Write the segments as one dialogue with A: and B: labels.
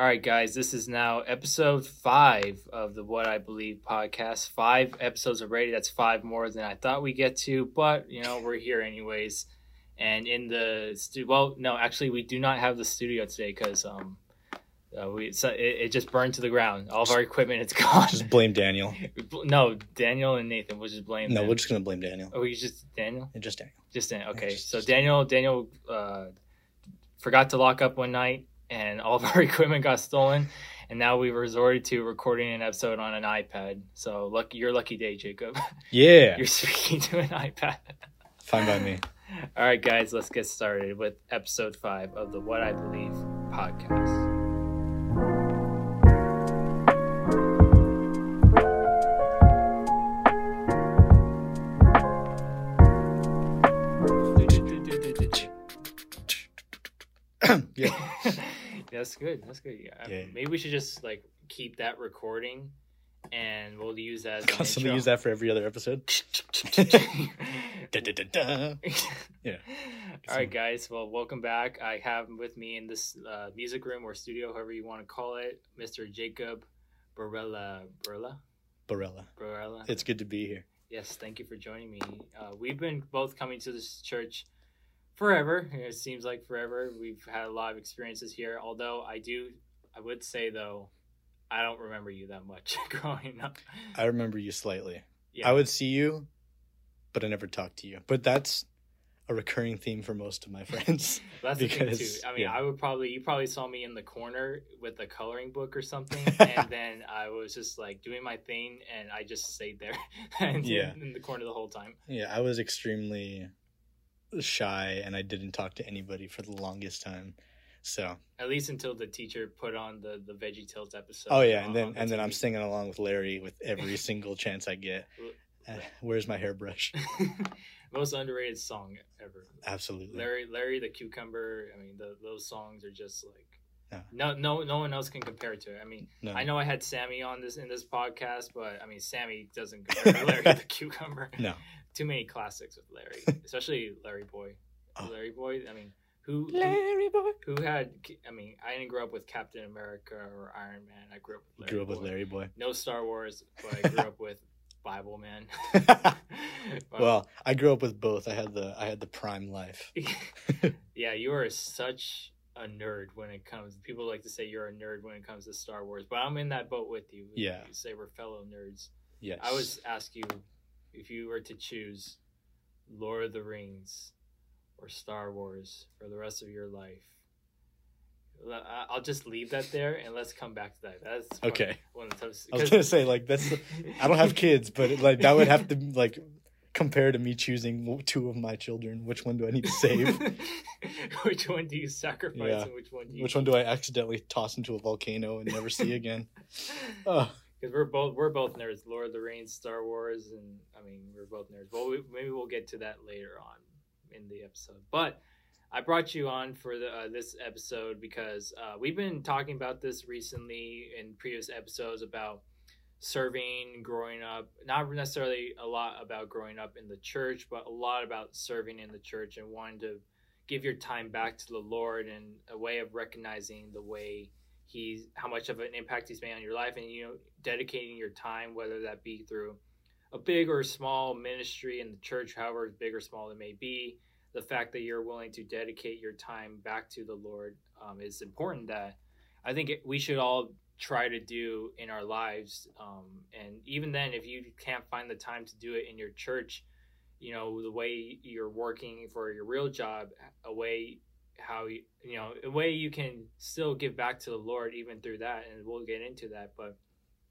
A: All right, guys, this is now episode five of the What I Believe podcast. Five episodes already. That's five more than I thought we'd get to, but you know we're here anyways. And in the stu- well, no, actually, we do not have the studio today because um, uh, we so it, it just burned to the ground. All of our equipment is gone.
B: Just blame Daniel.
A: no, Daniel and Nathan. We'll just blame.
B: No,
A: them.
B: we're just gonna blame Daniel.
A: Oh, you just Daniel.
B: Just Daniel.
A: Just Daniel. Okay,
B: just-
A: so Daniel, Daniel uh, forgot to lock up one night, and all of our equipment got stolen, and now we've resorted to recording an episode on an iPad. So lucky, your lucky day, Jacob.
B: Yeah,
A: You're speaking to an iPad.
B: fine by me.
A: All right, guys, let's get started with episode five of the What I Believe podcast.
B: yeah.
A: That's good. That's good. Yeah.
B: Yeah.
A: Maybe we should just like keep that recording, and we'll use that
B: Constantly use that for every other episode. Da, da, da. Yeah.
A: All right, guys. Well, welcome back. I have with me in this uh, music room or studio, however you want to call it, Mr. Jacob Barela. Barela.
B: Barela.
A: Barela.
B: It's good to be here.
A: Yes, thank you for joining me. Uh, we've been both coming to this church forever. It seems like forever. We've had a lot of experiences here. Although I do, I would say though, I don't remember you that much growing up.
B: I remember you slightly.
A: Yeah.
B: I would see you, but I never talked to you. But that's a recurring theme for most of my friends.
A: That's the thing too. I mean,
B: yeah.
A: I would probably you probably saw me in the corner with a coloring book or something, and then I was just like doing my thing, and I just stayed there, and
B: Yeah.
A: in the corner the whole time.
B: yeah, I was extremely shy and I didn't talk to anybody for the longest time. So,
A: At least until the teacher put on the the Veggie Tales episode.
B: oh yeah, and then
A: the
B: and then I'm singing along with Larry with every single chance I get. Uh, where's my hairbrush?
A: Most underrated song ever.
B: Absolutely.
A: Larry, Larry the cucumber. I mean, the, those songs are just like no, no, no one else can compare to it. I mean,
B: No.
A: I know I had Sammy on this in this podcast, but I mean, Sammy doesn't compare to Larry the cucumber.
B: No.
A: Too many classics with Larry, especially Larry Boy.
B: Oh.
A: Larry Boy. I mean, who, who
B: Larry boy.
A: who had? I mean, I didn't grow up with Captain America or Iron Man. I grew up with Larry
B: Grew up with
A: Boy.
B: Larry boy.
A: No Star Wars, but I grew up with Bible Man.
B: well, I grew up with both. I had the I had the prime life.
A: yeah, you are such a nerd when it comes. People like to say you're a nerd when it comes to Star Wars, but I'm in that boat with you.
B: Yeah.
A: you say we're fellow nerds.
B: Yes.
A: I was ask you if you were to choose Lord of the Rings or Star Wars for the rest of your life. I'll just leave that there and let's come back to that. That's
B: Okay.
A: One of the toughest.
B: I was gonna say like that's. I don't have kids, but it, like that would have to like compare to me choosing two of my children. Which one do I need to save?
A: which one do you sacrifice
B: Yeah.
A: and which one do you
B: Which one do I accidentally toss into a volcano and never see again? Oh,
A: because we're both we're both nerds. Lord of the Rings, Star Wars, and I mean we're both nerds. Well, we, maybe we'll get to that later on in the episode. But I brought you on for the, uh, this episode because uh, we've been talking about this recently in previous episodes about serving, growing up. Not necessarily a lot about growing up in the church, but a lot about serving in the church and wanting to give your time back to the Lord and a way of recognizing the way he's how much of an impact he's made on your life and you know dedicating your time whether that be through a big or small ministry in the church however big or small it may be the fact that you're willing to dedicate your time back to the lord um, is important that i think it, we should all try to do in our lives um, and even then if you can't find the time to do it in your church you know the way you're working for your real job a way how you you know a way you can still give back to the lord even through that and we'll get into that but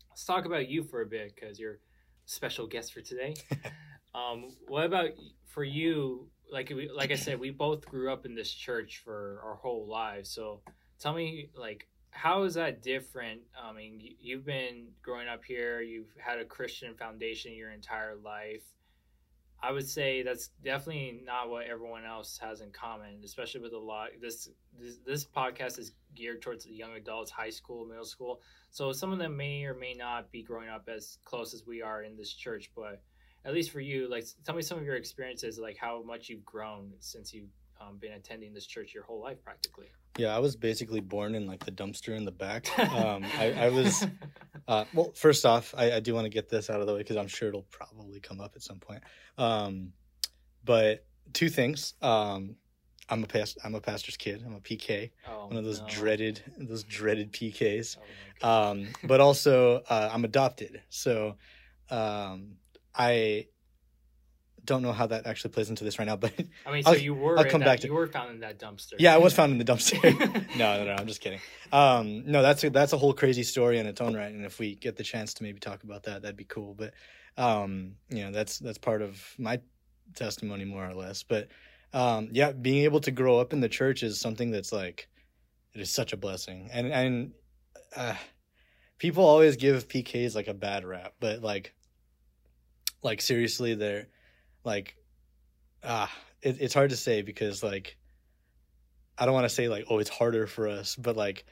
A: let's talk about you for a bit because you're a special guest for today. Um what about for you like we like i said we both grew up in this church for our whole lives so tell me like how is that different? I mean you- you've been growing up here you've had a christian foundation your entire life I would say that's definitely not what everyone else has in common, especially with a lot. This this, this podcast is geared towards young adults, high school, middle school. So some of them may or may not be growing up as close as we are in this church. But at least for you, like, tell me some of your experiences, like how much you've grown since you um, been attending this church your whole life practically.
B: Yeah, I was basically born in like the dumpster in the back. Um, I, I was, uh, well, first off, I, I do want to get this out of the way because I'm sure it'll probably come up at some point. Um, but two things. Um, I'm a past, I'm a pastor's kid. I'm a PK,
A: oh,
B: one of those
A: no.
B: dreaded, those dreaded PKs.
A: Oh.
B: Um, but also, uh, I'm adopted. So, um, I don't know how that actually plays into this right now, but
A: I mean, so
B: I'll-
A: you were
B: I'll come
A: that,
B: back to-
A: you were found in that dumpster.
B: yeah, I was found in the dumpster. no, no, no, I'm just kidding. Um, no, that's a, that's a whole crazy story in its own right, and if we get the chance to maybe talk about that, that'd be cool. But um, you know, that's that's part of my testimony more or less. But um, yeah, being able to grow up in the church is something that's like it is such a blessing, and and uh, people always give PKs like a bad rap, but like like seriously, they're like ah, it, it's hard to say because like. I don't want to say like, oh, it's harder for us, but like,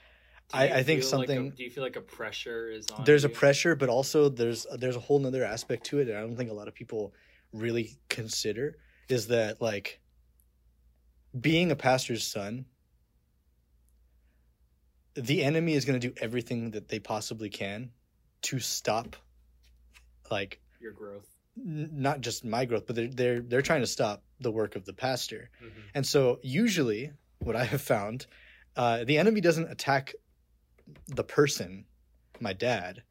A: you
B: I- I think
A: feel like a-
B: something-
A: do you feel like a pressure is on?
B: there's a pressure, but also there's there's a whole nother aspect to it that I don't think a lot of people really consider is that like being a pastor's son, the enemy is going to do everything that they possibly can to stop, like
A: your growth.
B: Not just my growth, but they're they're they're trying to stop the work of the pastor.
A: Mhm.
B: And so, usually, what I have found, uh, the enemy doesn't attack the person, my dad.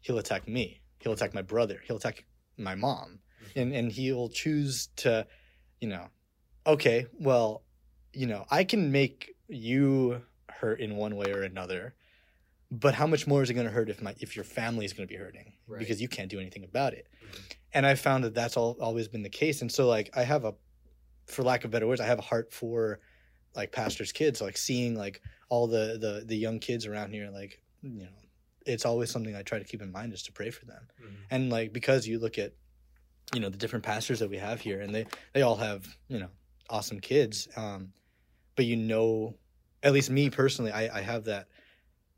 B: He'll attack me. He'll attack my brother. He'll attack my mom, and and he'll choose to, you know, okay, well, you know, I can make you hurt in one way or another, but how much more is it going to hurt if my if your family is going to be hurting
A: Right.
B: because you can't do anything about it?
A: Mhm.
B: and I found that that's all always been the case. And so like I have a, for lack of better words, I have a heart for like pastors' kids, like seeing like all the the the young kids around here, like you know, it's always something I try to keep in mind is to pray for them.
A: Mhm.
B: And like because you look at, you know, the different pastors that we have here, and they they all have you know awesome kids, um, but you know, at least me personally, I I have that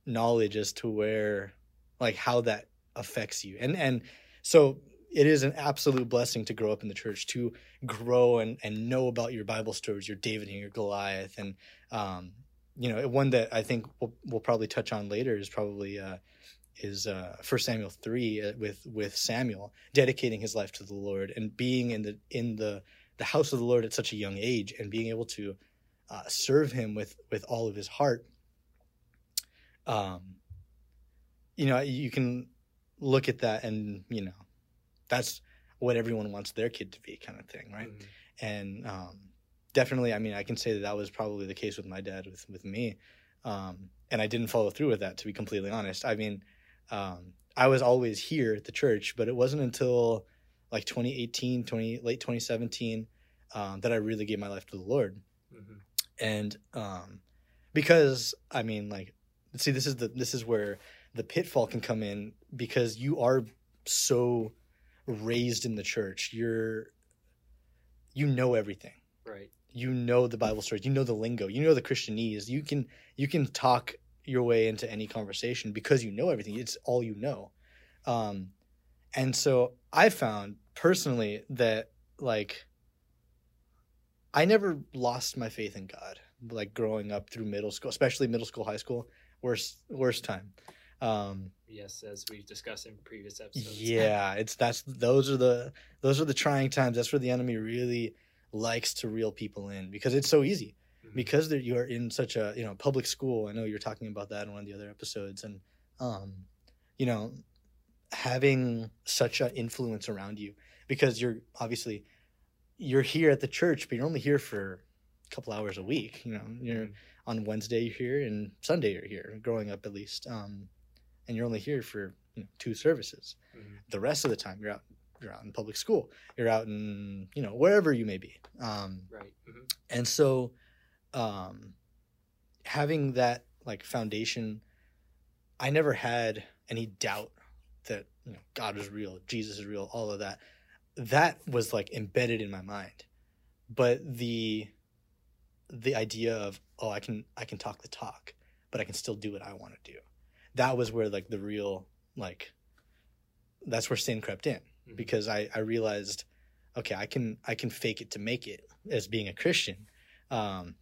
B: knowledge as to where like how that affects you. And and so it is an absolute blessing to grow up in the church to grow and and know about your bible stories your david and your goliath. And um you know one that i think we'll, we'll probably touch on later is probably uh is uh first samuel 3 uh, with with samuel dedicating his life to the lord and being in the in the the house of the lord at such a young age and being able to uh, serve him with with all of his heart um you know you can look at that and you know that's what everyone wants their kid to be kind of thing right
A: Mhm.
B: and um definitely i mean i can say that that was probably the case with my dad with with me um and i didn't follow through with that to be completely honest i mean um i was always here at the church but it wasn't until like 2018 20 late 2017 um, that i really gave my life to the lord
A: Mhm.
B: and um because i mean like see this is the this is where the pitfall can come in because you are so raised in the church. You're you know everything.
A: Right.
B: you know the bible stories. You know the lingo. You know the christianese. You can you can talk your way into any conversation because you know everything. It's all you know. Um and so i found personally that like i never lost my faith in god like growing up through middle school especially middle school high school worst worst time um
A: Yes, as we've discussed in previous episodes.
B: yeah it's that's those are the those are the trying times that's where the enemy really likes to reel people in because it's so easy
A: Mhm.
B: because that you are in such a you know public school i know you're talking about that in one of the other episodes and um you know having such an influence around you because you're obviously you're here at the church but you're only here for couple hours a week you know you're
A: Mhm.
B: on wednesday you're here and sunday you're here growing up at least um and you're only here for you know, two services
A: Mhm.
B: the rest of the time you're out you're out in public school you're out in you know wherever you may be um
A: Right. Mhm.
B: and so um having that like foundation i never had any doubt that you know god is real jesus is real all of that that was like embedded in my mind but the the idea of oh i can i can talk the talk but i can still do what i want to do that was where like the real like that's where sin crept in
A: Mhm.
B: because I, I realized okay i can i can fake it to make it as being a christian Um,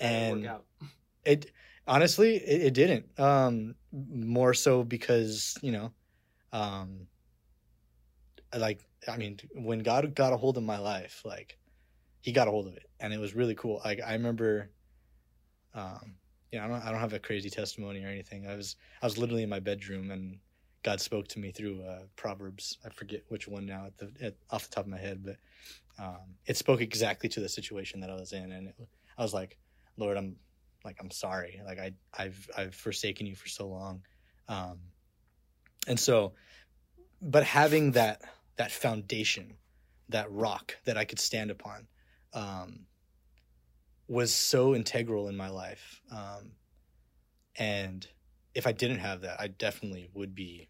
B: and it honestly it, it didn't. Um, more so because you know, um, like I mean, when God got a hold of my life, like He got a hold of it, and it was really cool. Like I remember, um, yeah, I don't I don't have a crazy testimony or anything. I was I was literally in my bedroom and God spoke to me through uh, Proverbs. I forget which one now at the at, off the top of my head, but um, it spoke exactly to the situation that I was in, and it, I was like, Lord, I'm like I'm sorry, like I I've I've forsaken you for so long, um, and so, but having that that foundation, that rock that I could stand upon, um, was so integral in my life, um, and if I didn't have that, I definitely would be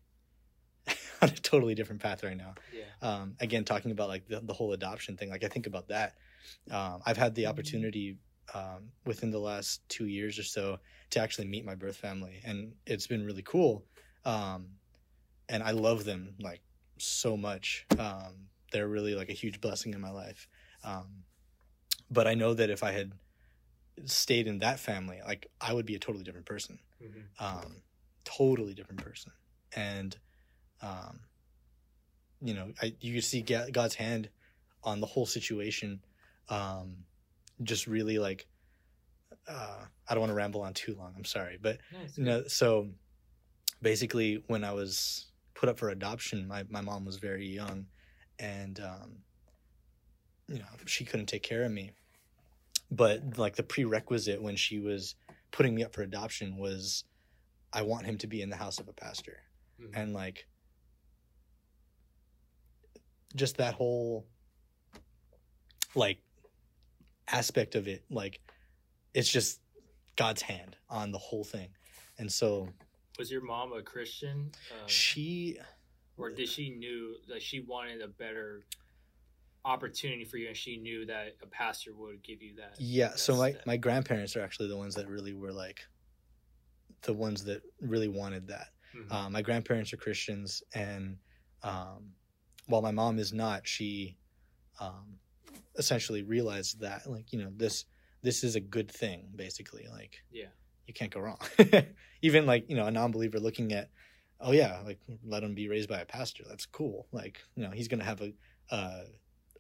B: on a totally different path right now.
A: Yeah.
B: Um, again, talking about like the, the whole adoption thing, like I think about that. Um, I've had the opportunity um, within the last two years or so to actually meet my birth family, and it's been really cool. Um, and I love them like so much. Um, they're really like a huge blessing in my life. But I know that if I had stayed in that family, like I would be a totally different person
A: Mhm.
B: um, totally different person. And, um, you know, I, you can see God's hand on the whole situation. Um, just really like, uh, I don't want to ramble on too long. I'm sorry, but
A: Nice.
B: you know, so basically when I was put up for adoption, my, my mom was very young and, um, you know, she couldn't take care of me. But like the prerequisite when she was putting me up for adoption was I want him to be in the house of a pastor.
A: Mhm.
B: And like just that whole like aspect of it, like it's just God's hand on the whole thing. And so
A: Was your mom a Christian, um,
B: she
A: or did she knew that she wanted a better opportunity for you, and she knew that a pastor would give you that?
B: Yeah, so my
A: step?
B: my grandparents are actually the ones that really were like the ones that really wanted that.
A: Mhm.
B: Uh, my grandparents are Christians, and um, while my mom is not, she um, essentially realized that, like, you know, this this is a good thing, basically. Like,
A: yeah.
B: you can't go wrong. Even like, you know, a non-believer looking at, oh yeah, like let him be raised by a pastor. That's cool. Like, you know, he's gonna have a uh,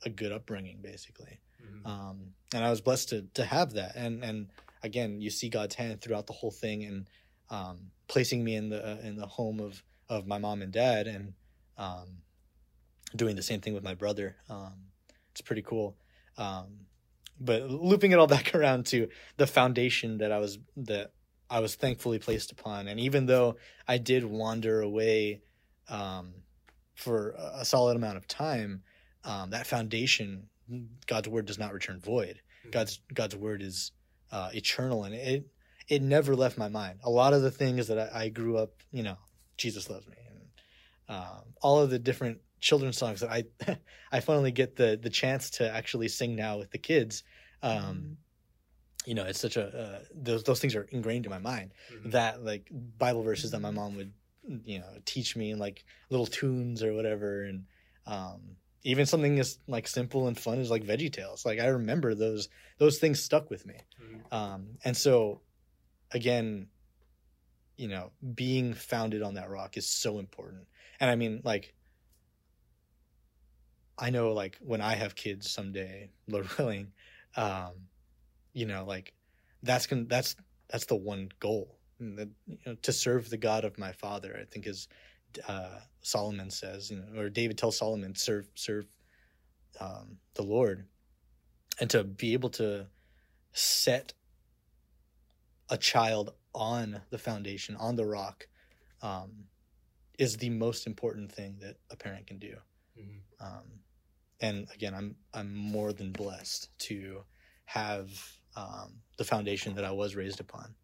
B: a good upbringing, basically
A: Mhm.
B: um, and I was blessed to to have that. And and again, you see God's hand throughout the whole thing, and um, placing me in the uh, in the home of of my mom and dad, and um, doing the same thing with my brother. Um, it's pretty cool. Um, but looping it all back around to the foundation that I was that I was thankfully placed upon, and even though I did wander away um, for a solid amount of time, um, that foundation God's word does not return void.
A: Mhm.
B: God's God's word is uh, eternal, and it it never left my mind. A lot of the things that I, I grew up, you know, Jesus loves me, and um, all of the different children's songs that I I finally get the the chance to actually sing now with the kids. Um, you know, it's such a uh, those those things are ingrained in my mind.
A: Mhm.
B: That like Bible verses that my mom would you know teach me in like little tunes or whatever, and um, even something as like simple and fun as like Veggie Tales. Like I remember those those things stuck with me.
A: Mhm.
B: Um, and so again, you know, being founded on that rock is so important. And I mean, like, I know, like, when I have kids someday, Lord willing, um, you know, like, that's gonna that's that's the one goal And that, you know, to serve the God of my father. I think is uh, Solomon says, you know, or David tells Solomon, serve serve um, the Lord, and to be able to set a child on the foundation, on the rock, um, is the most important thing that a parent can do.
A: Mhm.
B: Um, and again, I'm I'm more than blessed to have um, the foundation that I was raised upon.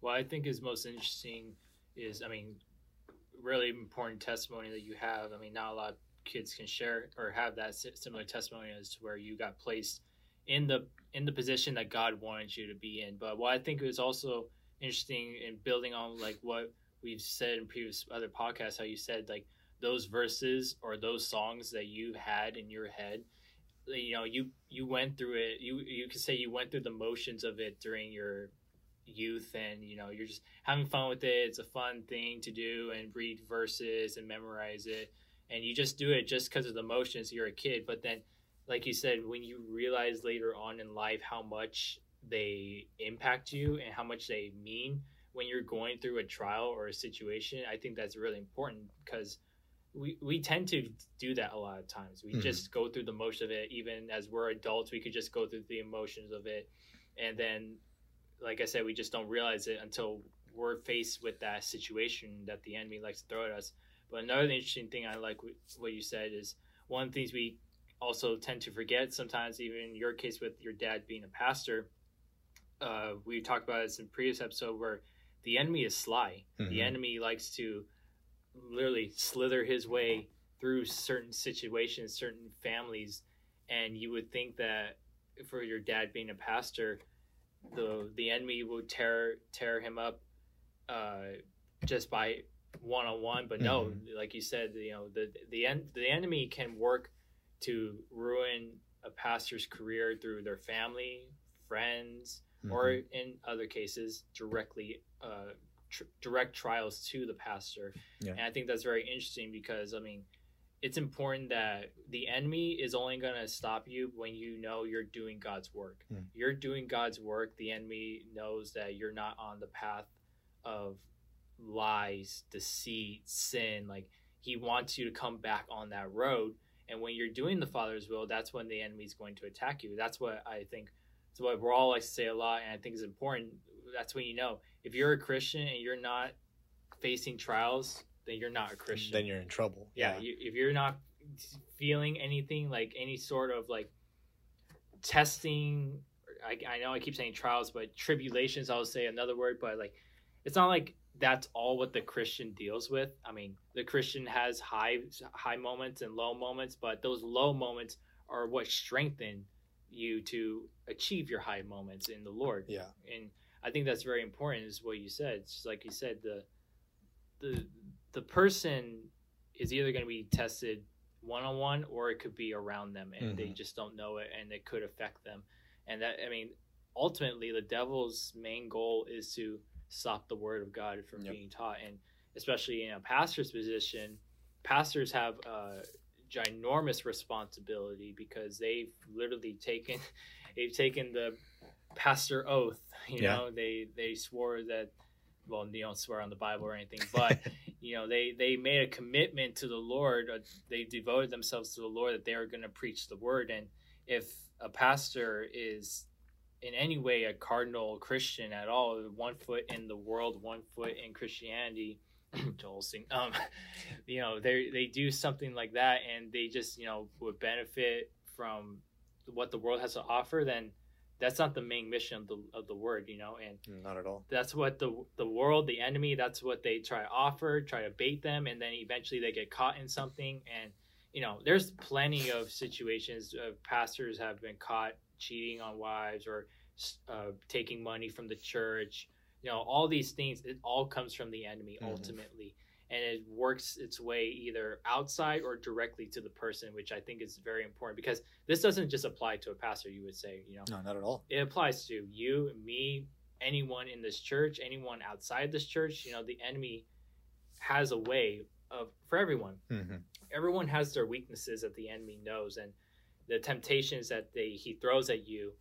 A: What I think is most interesting is, I mean, really important testimony that you have. I mean, not a lot of kids can share or have that similar testimony as to where you got placed in the in the position that God wanted you to be in. But what I think is also interesting in building on like what we've said in previous other podcasts, how you said like those verses or those songs that you had in your head you know you you went through it. You you could say you went through the motions of it during your youth and you know you're just having fun with it. It's a fun thing to do and read verses and memorize it. And you just do it just because of the motions you're a kid. But then like you said when you realize later on in life how much they impact you and how much they mean when you're going through a trial or a situation i think that's really important because we, we tend to do that a lot of times. We
B: Mhm.
A: just go through the motion of it. Even as we're adults we could just go through the emotions of it. And then like I said, we just don't realize it until we're faced with that situation that the enemy likes to throw at us. But another interesting thing I like what you said is one of the things we also tend to forget sometimes, even in your case with your dad being a pastor. Uh, we talked about this in previous episode where the enemy is sly. The
B: Mhm.
A: enemy likes to literally slither his way through certain situations, certain families, and you would think that for your dad being a pastor, the the enemy would tear tear him up uh, just by one on one. But no, like you said, you know the the en- the enemy can work to ruin a pastor's career through their family, friends, or
B: Mhm.
A: in other cases directly uh, tr- direct trials to the pastor.
B: Yeah.
A: And I think that's very interesting because I mean it's important that the enemy is only going to stop you when you know you're doing God's work.
B: Mm.
A: You're doing God's work. The enemy knows that you're not on the path of lies, deceit, sin. Like he wants you to come back on that road. And when you're doing the Father's will, that's when the enemy's going to attack you. That's what I think. It's what we're all like to say a lot, and I think is important. That's when you know if you're a Christian and you're not facing trials, then you're not a Christian
B: then you're in trouble.
A: yeah, You, if you're not feeling anything like any sort of like testing I, I know i keep saying trials but tribulations i'll say another word but like it's not like that's all what the christian deals with i mean the christian has high high moments and low moments but those low moments are what strengthen you to achieve your high moments in the lord
B: yeah.
A: and I think that's very important. Is what you said. It's just like you said the the the person is either going to be tested one on one or it could be around them, and they
B: Mhm.
A: just don't know it, and it could affect them. And that I mean, ultimately, the devil's main goal is to stop the word of God from
B: Yep.
A: being taught, and especially in a pastor's position, pastors have a ginormous responsibility because they've literally taken they've taken the pastor oath. You
B: Yeah.
A: know, they they swore that. Well, you don't swear on the Bible or anything, but you know they they made a commitment to the Lord. Uh, they devoted themselves to the Lord that they are going to preach the word. And if a pastor is in any way a cardinal Christian at all, one foot in the world, one foot in Christianity. Joel um, you know, they they do something like that, and they just you know would benefit from what the world has to offer. Then that's not the main mission of the of the word, you know, and
B: Not at all.
A: that's what the the world the enemy that's what they try to offer try to bait them and then eventually they get caught in something and you know there's plenty of situations of pastors have been caught cheating on wives or uh, taking money from the church you know all these things it all comes from the enemy
B: Mhm.
A: ultimately and it works its way either outside or directly to the person which i think is very important because this doesn't just apply to a pastor you would say you know
B: No, not at all.
A: it applies to you, me, anyone in this church, anyone outside this church. You know, the enemy has a way of for everyone.
B: hmm
A: Everyone has their weaknesses that the enemy knows, and the temptations that they he throws at you.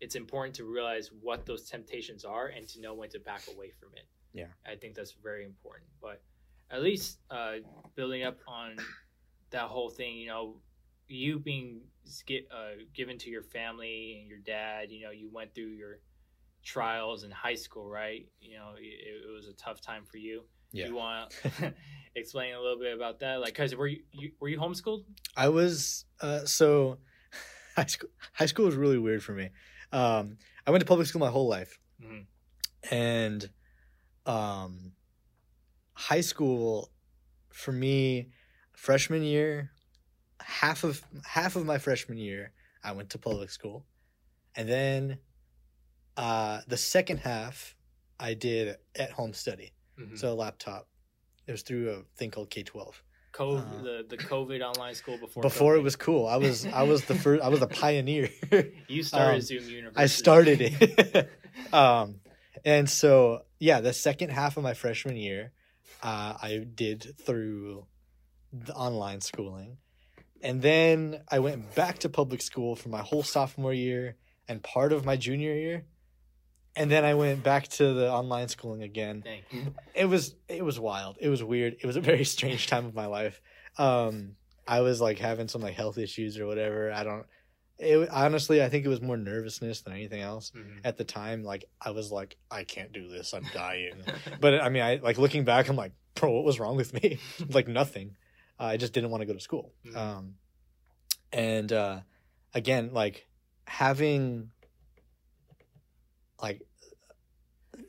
A: It's important to realize what those temptations are and to know when to back away from it.
B: Yeah.
A: I think that's very important. But at least uh, building up on that whole thing, you know, you being get, uh, given to your family and your dad, you know, you went through your trials in high school, right? You know, it, it was a tough time for you.
B: Yeah.
A: You want to explain a little bit about that? Like, cause were you, you were you homeschooled?
B: I was uh, so high school. High school was really weird for me. Um, I went to public school my whole life,
A: Mhm.
B: and um, high school for me, freshman year, half of half of my freshman year, I went to public school, and then uh, the second half I did at home study.
A: Mhm.
B: So a laptop. It was through a thing called K twelve.
A: COVID,
B: Uh,
A: the the COVID online school before.
B: Before it was cool. I was I was the first. I was a pioneer.
A: you started
B: um,
A: Zoom University.
B: I started it. um, and so yeah, the second half of my freshman year, uh, I did through the online schooling, and then I went back to public school for my whole sophomore year and part of my junior year, and then I went back to the online schooling again.
A: Dang.
B: It was it was wild. It was weird. It was a very strange time of my life. Um, I was like having some like health issues or whatever. I don't. It honestly, I think it was more nervousness than anything else.
A: Mhm.
B: at the time like i was like i can't do this. I'm dying. But i mean i like looking back i'm like bro what was wrong with me? Like nothing. Uh, i just didn't want to go to school.
A: Mhm.
B: um and uh again like having like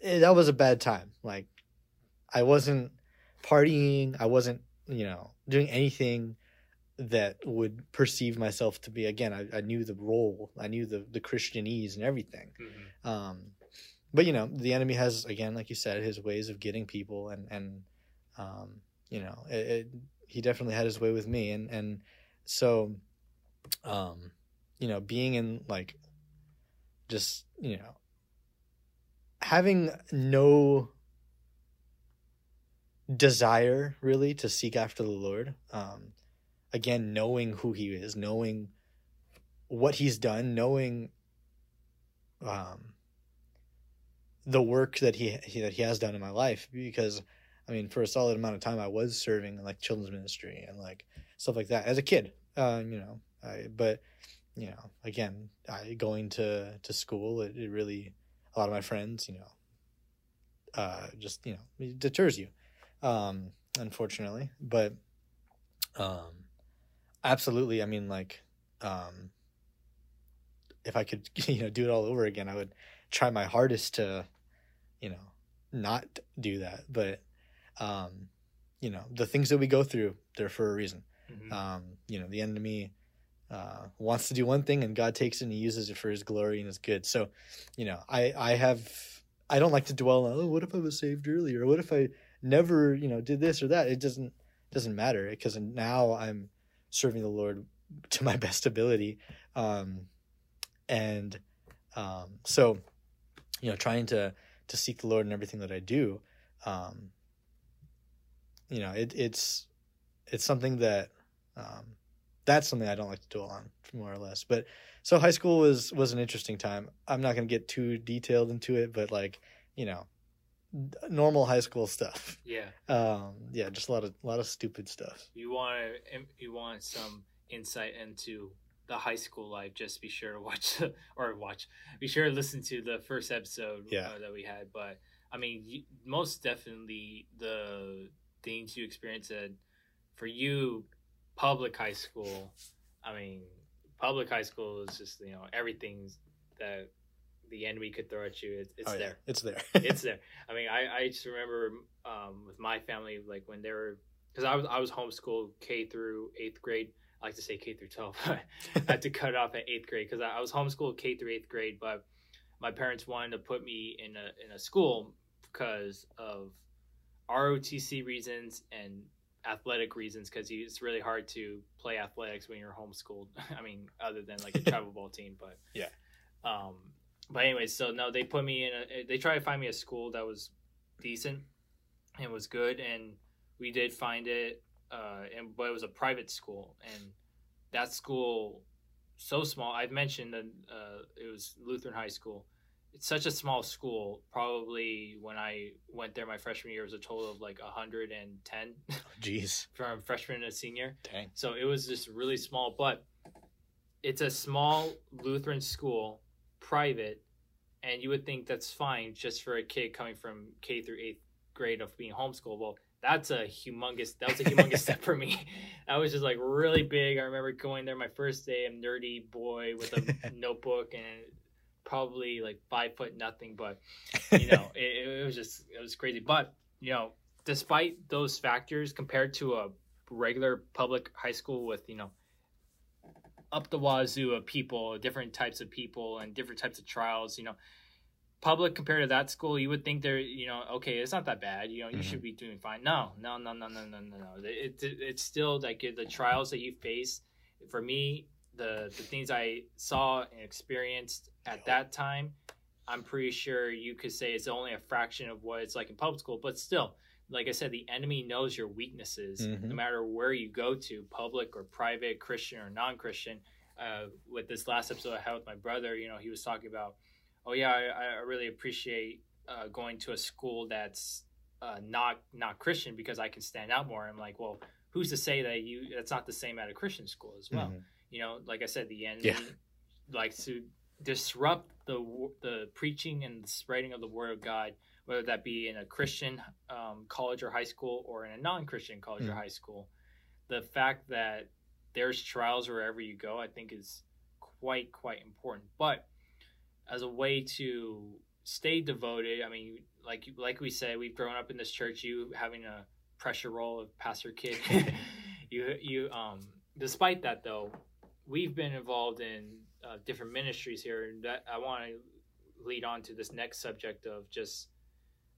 B: eh, that was a bad time. Like i wasn't partying. I wasn't you know doing anything that would perceive myself to be again I, I knew the role i knew the the christianese and everything
A: Mhm.
B: um but you know the enemy has again like you said his ways of getting people and and um you know it, it, he definitely had his way with me and and so um you know being in like just you know having no desire really to seek after the lord um again knowing who he is knowing what he's done knowing um the work that he, he that he has done in my life. Because I mean for a solid amount of time I was serving in like children's ministry and like stuff like that as a kid uh you know I but you know again I going to to school it, it really a lot of my friends you know uh just you know deters you um unfortunately but um absolutely. I mean like um if I could you know do it all over again I would try my hardest to you know not do that. But um you know the things that we go through they're for a reason.
A: Mhm.
B: um you know the enemy uh wants to do one thing and god takes it and he uses it for his glory and his good. So you know i i have i don't like to dwell on oh what if i was saved earlier? What if i never you know did this or that? It doesn't doesn't matter because now i'm serving the lord to my best ability. Um and um so you know trying to to seek the lord in everything that i do um you know it, it's it's something that um that's something i don't like to dwell on more or less. But so high school was was an interesting time. I'm not going to get too detailed into it but like you know normal high school stuff
A: Yeah.
B: um yeah just a lot of a lot of stupid stuff
A: You want to, you want some insight into the high school life? Just be sure to watch the, or watch. Be sure to listen to the first episode
B: Yeah.
A: uh, that we had. But I mean, you, most definitely the things you experienced at, for you, public high school. I mean, public high school is just you know everything's that the enemy could throw at you. It's, it's
B: Oh, yeah.
A: there.
B: it's there
A: it's there. I mean, I, I just remember um, with my family, like when they were, because I was I was homeschooled K through eighth grade. I like to say K through twelve. I had to cut off at eighth grade because I, I was homeschooled K through eighth grade, but my parents wanted to put me in a in a school because of ROTC reasons and athletic reasons because it's really hard to play athletics when you're homeschooled. I mean, other than like a travel ball team, but
B: Yeah.
A: Um, but anyways, so no, they put me in a. They tried to find me a school that was decent and was good, and we did find it. Uh, and but it was a private school, and that school so small. I've mentioned that uh, it was Lutheran High School. It's such a small school. Probably when I went there my freshman year, it was a total of like 110
B: jeez
A: from freshman to senior.
B: dang
A: So it was just really small, but it's a small Lutheran school, private, and you would think that's fine just for a kid coming from K through eighth grade of being homeschooled. Well, that's a humongous. That was a humongous step for me. That was just like really big. I remember going there my first day. I'm nerdy boy with a notebook and probably like five foot nothing, but you know it, it was just it was crazy. But you know, despite those factors, compared to a regular public high school with you know up the wazoo of people, different types of people, and different types of trials. You know, public compared to that school, you would think they're, you know, okay, it's not that bad. You know, you
B: Mhm.
A: should be doing fine. No, no, no, no, no, no, no, no. It, it, it's still like the trials that you face. For me, the the things I saw and experienced at that time, I'm pretty sure you could say it's only a fraction of what it's like in public school. But still, like I said, the enemy knows your weaknesses,
B: Mhm.
A: no matter where you go to, public or private, Christian or non-Christian. Uh, with this last episode I had with my brother, you know, he was talking about oh yeah, I, I really appreciate uh, going to a school that's uh, not not Christian because I can stand out more. I'm like, well, who's to say that you that's not the same at a Christian school as well?
B: Mhm.
A: You know, like I said, the enemy
B: Yeah.
A: likes to disrupt the the preaching and the spreading of the word of God, whether that be in a Christian um, college or high school or in a non-Christian college or
B: Mm.
A: high school. The fact that there's trials wherever you go, I think, is quite quite important. But as a way to stay devoted, I mean, like like we said, we've grown up in this church. You having a pressure role of pastor kid, you you um. Despite that, though, we've been involved in uh, different ministries here, and that I want to lead on to this next subject of just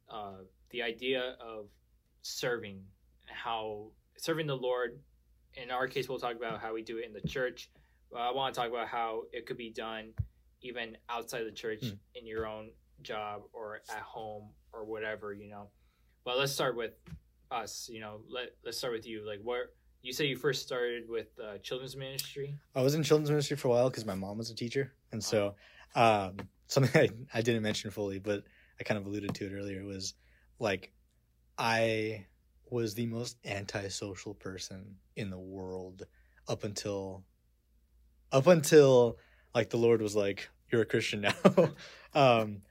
A: uh, the idea of serving, how serving the Lord. In our case, we'll talk about how we do it in the church. But I want to talk about how it could be done even outside the church
B: Mm.
A: in your own job or at home or whatever, you know. But let's start with us, you know. Let let's start with you. Like where you say you first started with uh, children's ministry.
B: I was in children's ministry for a while because my mom was a teacher, and so um, something I, I didn't mention fully, but I kind of alluded to it earlier was like I was the most antisocial person in the world up until up until like the Lord was like, "You're a Christian now." um,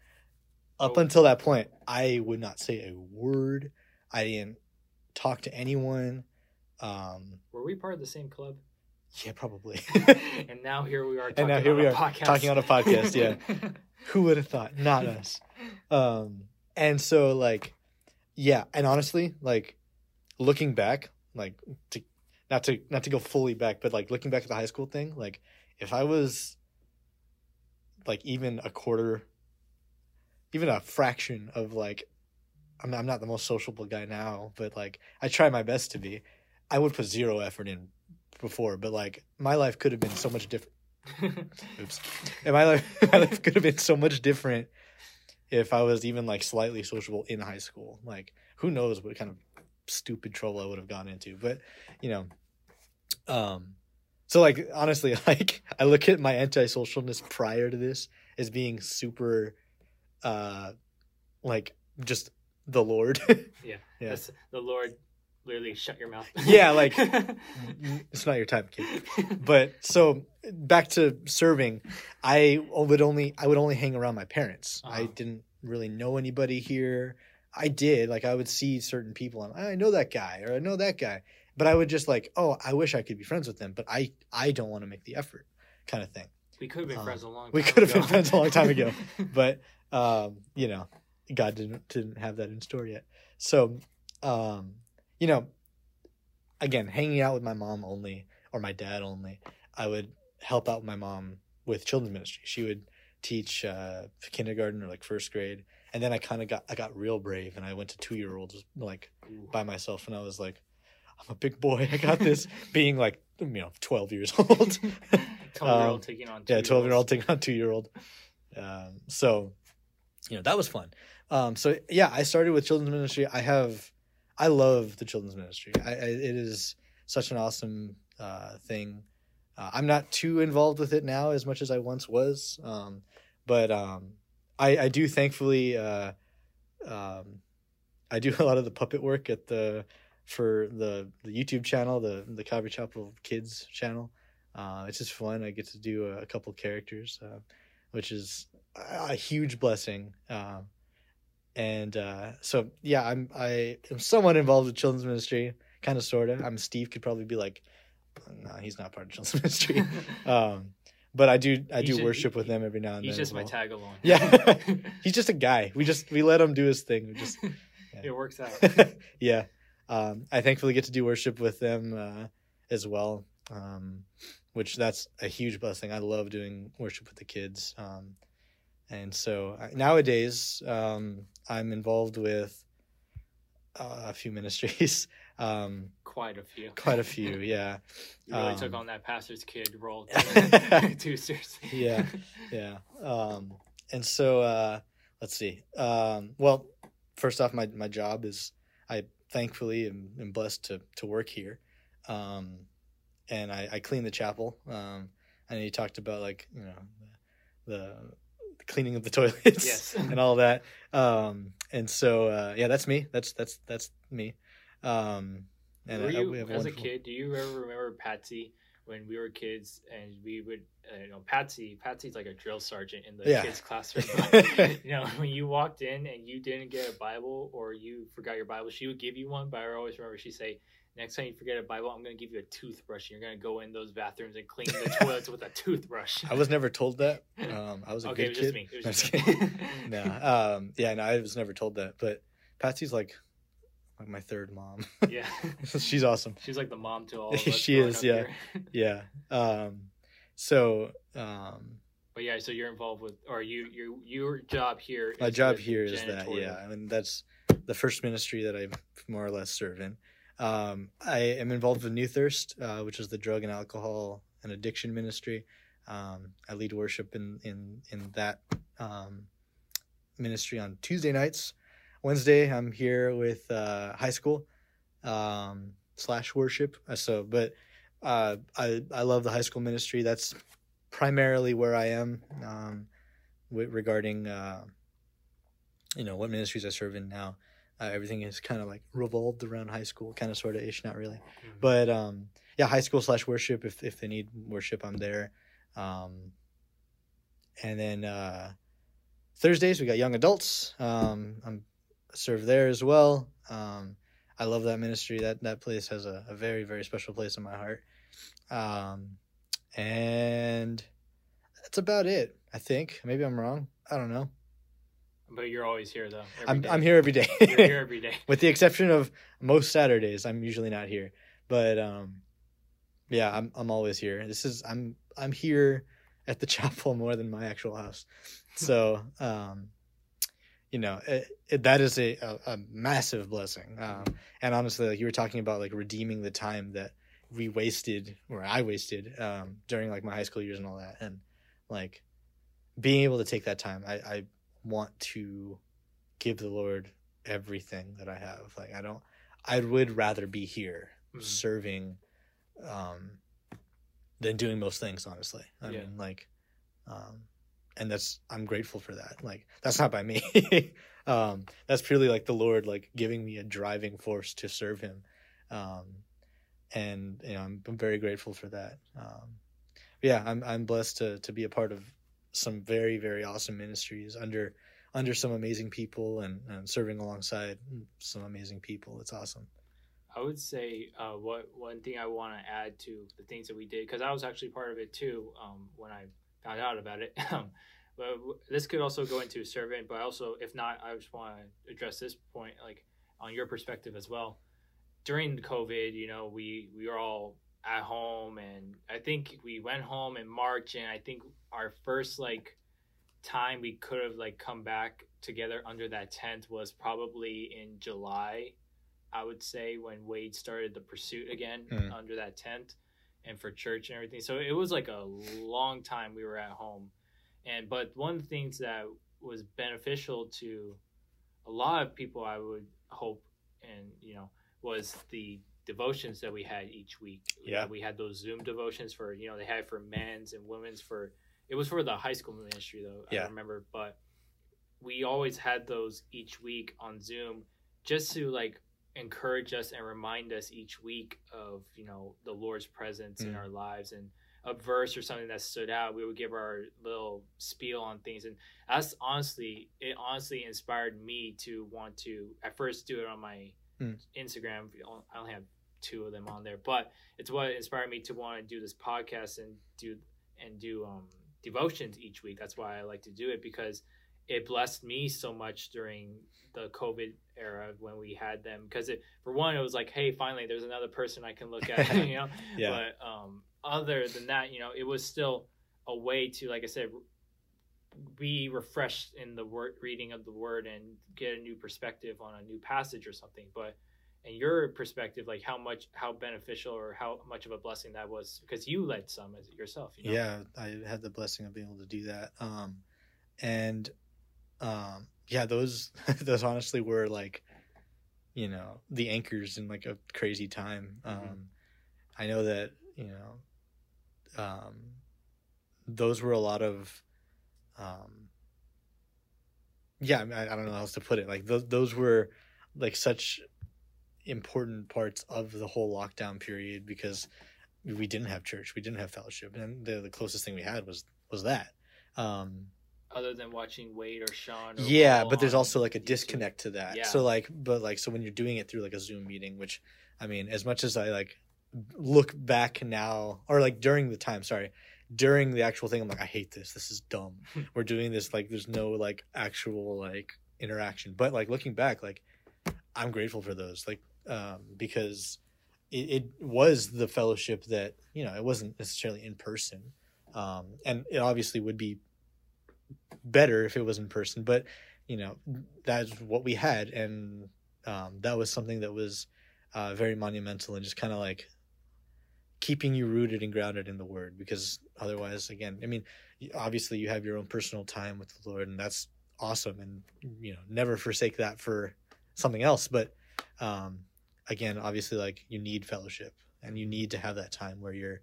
B: up
A: Oh.
B: until that point, I would not say a word. I didn't talk to anyone. Um,
A: Were we part of the same club?
B: yeah, probably.
A: and now here we are.
B: And now here we are,
A: podcast.
B: talking on a podcast, yeah. Who would have thought? Not us. Um, and so like, yeah, and honestly, like looking back, like to not to not to go fully back, but like looking back at the high school thing, like if I was like even a quarter, even a fraction of like, I'm I'm not the most sociable guy now, but like I try my best to be. I would put zero effort in before, but like my life could have been so much different. Oops. And my life, my life could have been so much different if I was even like slightly sociable in high school. Like, who knows what kind of stupid trouble I would have gone into. But, you know, um, so like honestly, like I look at my antisocialness prior to this as being super, uh, like just the Lord.
A: yeah.
B: Yeah.
A: That's, the Lord literally shut your mouth.
B: Yeah, like- it's not your time, kid. but so back to serving i would only i would only hang around my parents i
A: Uh-huh.
B: didn't really know anybody here i did like i would see certain people and i know that guy or i know that guy but i would just like oh i wish i could be friends with them but i i don't want to make the effort kind of thing
A: we could have been
B: Um,
A: friends a long.
B: we could have been friends a long time ago. but um you know god didn't didn't have that in store yet so um you know again hanging out with my mom only or my dad only i would help out my mom with children's ministry she would teach uh kindergarten or like first grade and then i kind of got i got real brave and i went to two year olds like by myself and i was like i'm a big boy i got this being like you know 12 years old
A: Twelve year
B: Um,
A: old taking on.
B: yeah, twelve year old taking on two year old. Um, so, you know, that was fun. Um, so yeah, I started with children's ministry. I have, I love the children's ministry. I, I it is such an awesome uh, thing. Uh, I'm not too involved with it now as much as I once was, um, but um, I, I do thankfully. Uh, um, I do a lot of the puppet work at the for the the YouTube channel, the the Calvary Chapel Kids channel. Uh, it's just fun. I get to do a, a couple characters, uh, which is a, a huge blessing. Um, and uh, so, yeah, I'm I am somewhat involved with children's ministry, kind of, sort of. I'm Steve could probably be like, no, he's not part of children's ministry. um, but I do I
A: He's
B: do worship
A: he-
B: with them every now and
A: He's
B: then.
A: He's just
B: as
A: my tag along.
B: Yeah. He's just a guy. We just we let him do his thing. We just
A: it works out.
B: yeah. Um, I thankfully get to do worship with them uh, as well, um, which that's a huge blessing. I love doing worship with the kids. Um, and so I, nowadays um, I'm involved with uh, a few ministries. Um,
A: Quite a few.
B: quite a few, yeah,
A: You really
B: Um,
A: took on that pastor's kid role too, too seriously.
B: Yeah. yeah. Um, and so uh, let's see. Um, well, first off, my my job is I thankfully am, am blessed to to work here, um, and I, I clean the chapel. Um, and you talked about like you know the, the cleaning of the toilets
A: Yes.
B: and all that. Um, and so uh, yeah, that's me. That's that's that's me. Um, and
A: were
B: I-
A: you,
B: we have
A: as a kid, do you ever remember Patsy when we were kids and we would, uh, you know, Patsy, Patsy's like a drill sergeant in the
B: Yeah.
A: kids' classroom. you know, when you walked in and you didn't get a Bible or you forgot your Bible, she would give you one. But I always remember she say, "Next time you forget a Bible, I'm going to give you a toothbrush. and You're going to go in those bathrooms and clean the toilets with a toothbrush."
B: I was never told that. Um, I was a
A: okay,
B: good
A: it was just
B: kid.
A: me. It
B: No,
A: was
B: just
A: me.
B: no, um, yeah, no, I was never told that. But Patsy's like, like my third mom.
A: yeah,
B: She's awesome.
A: she's like the mom to all of us.
B: She is, yeah. Yeah. Um, so um,
A: But yeah, so you're involved with, or you, you, your job here.
B: my job here is that. Yeah, I mean that's the first ministry that I more or less serve in. Um, I am involved with New Thirst, uh, which is the drug and alcohol and addiction ministry. Um, I lead worship in in in that um, ministry on Tuesday nights. Wednesday, I'm here with uh, high school um, slash worship. Uh, So, but uh, I I love the high school ministry. That's primarily where I am um, with, regarding uh, you know what ministries I serve in now. Uh, everything is kind of like revolved around high school, kind of sort of ish, not really.
A: Mhm.
B: But um, yeah, high school slash worship. If if they need worship, I'm there. Um, and then uh, Thursdays we got young adults. Um, I'm serve there as well. Um, I love that ministry. That that place has a, a very very special place in my heart. Um, and that's about it. I think maybe I'm wrong. I don't know.
A: But you're always here though. every
B: I'm
A: day.
B: I'm here every day.
A: You're here every day.
B: with the exception of most Saturdays, I'm usually not here. But um, yeah, I'm I'm always here. This is I'm I'm here at the chapel more than my actual house. So um, you know it, it, that is a, a, a massive blessing. Um, and honestly, like you were talking about, like redeeming the time that we wasted or I wasted um, during like my high school years and all that, and like being able to take that time, I, I want to give the Lord everything that I have. Like I don't I would rather be here
A: Mhm.
B: serving um than doing most things honestly. I
A: Yeah.
B: mean like um and that's I'm grateful for that. Like that's not by me. um that's purely like the Lord like giving me a driving force to serve him. Um and you know I'm, I'm very grateful for that. Um yeah, I'm I'm blessed to to be a part of some very very awesome ministries under under some amazing people and, and serving alongside some amazing people. It's awesome.
A: I would say uh, what one thing I want to add to the things that we did because I was actually part of it too um, when I found out about it. Um, but this could also go into surveying, but also if not, I just want to address this point like on your perspective as well. During COVID, you know, we we were all at home, and I think we went home in March, and I think our first like time we could have like come back together under that tent was probably in July I would say when Wade started the pursuit again
B: Mm.
A: under that tent and for church and everything. So it was like a long time we were at home. And but one of the things that was beneficial to a lot of people I would hope and you know was the devotions that we had each week.
B: Yeah.
A: We had those Zoom devotions for you know they had for men's and women's for it was for the high school ministry though,
B: Yeah.
A: I remember, but we always had those each week on Zoom just to like encourage us and remind us each week of you know the lord's presence in
B: Mm.
A: our lives and a verse or something that stood out we would give our little spiel on things and that's honestly it honestly inspired me to want to at first do it on my
B: Mm.
A: instagram i only have two of them on there. But it's what inspired me to want to do this podcast and do and do um devotions each week. That's why i like to do it because it blessed me so much during the COVID era when we had them. Because it for one it was like hey finally there's another person I can look at you know?
B: Yeah.
A: but um other than that you know it was still a way to like I said be refreshed in the word reading of the word and get a new perspective on a new passage or something. But in your perspective like how much how beneficial or how much of a blessing that was because you led some as yourself you know?
B: yeah i had the blessing of being able to do that um and um yeah those those honestly were like you know the anchors in like a crazy time um
A: Mhm.
B: i know that you know um those were a lot of um yeah I, mean, I, I don't know how else to put it like those those were like such important parts of the whole lockdown period because we didn't have church we didn't have fellowship and the, the closest thing we had was was that. Um
A: other than watching wade or sean or
B: yeah
A: Paul
B: but there's also like a
A: YouTube.
B: disconnect to that.
A: Yeah.
B: so like but like so when you're doing it through like a zoom meeting which i mean as much as i like look back now or like during the time sorry during the actual thing i'm like i hate this. This is dumb. We're doing this like there's no like actual like interaction. But like looking back like i'm grateful for those. Like um because it, it was the fellowship that you know it wasn't necessarily in person. Um and it obviously would be better if it was in person but you know that's what we had. And um that was something that was uh very monumental and just kind of like keeping you rooted and grounded in the word because otherwise again i mean obviously you have your own personal time with the lord and that's awesome and you know never forsake that for something else but um again obviously like you need fellowship and you need to have that time where you're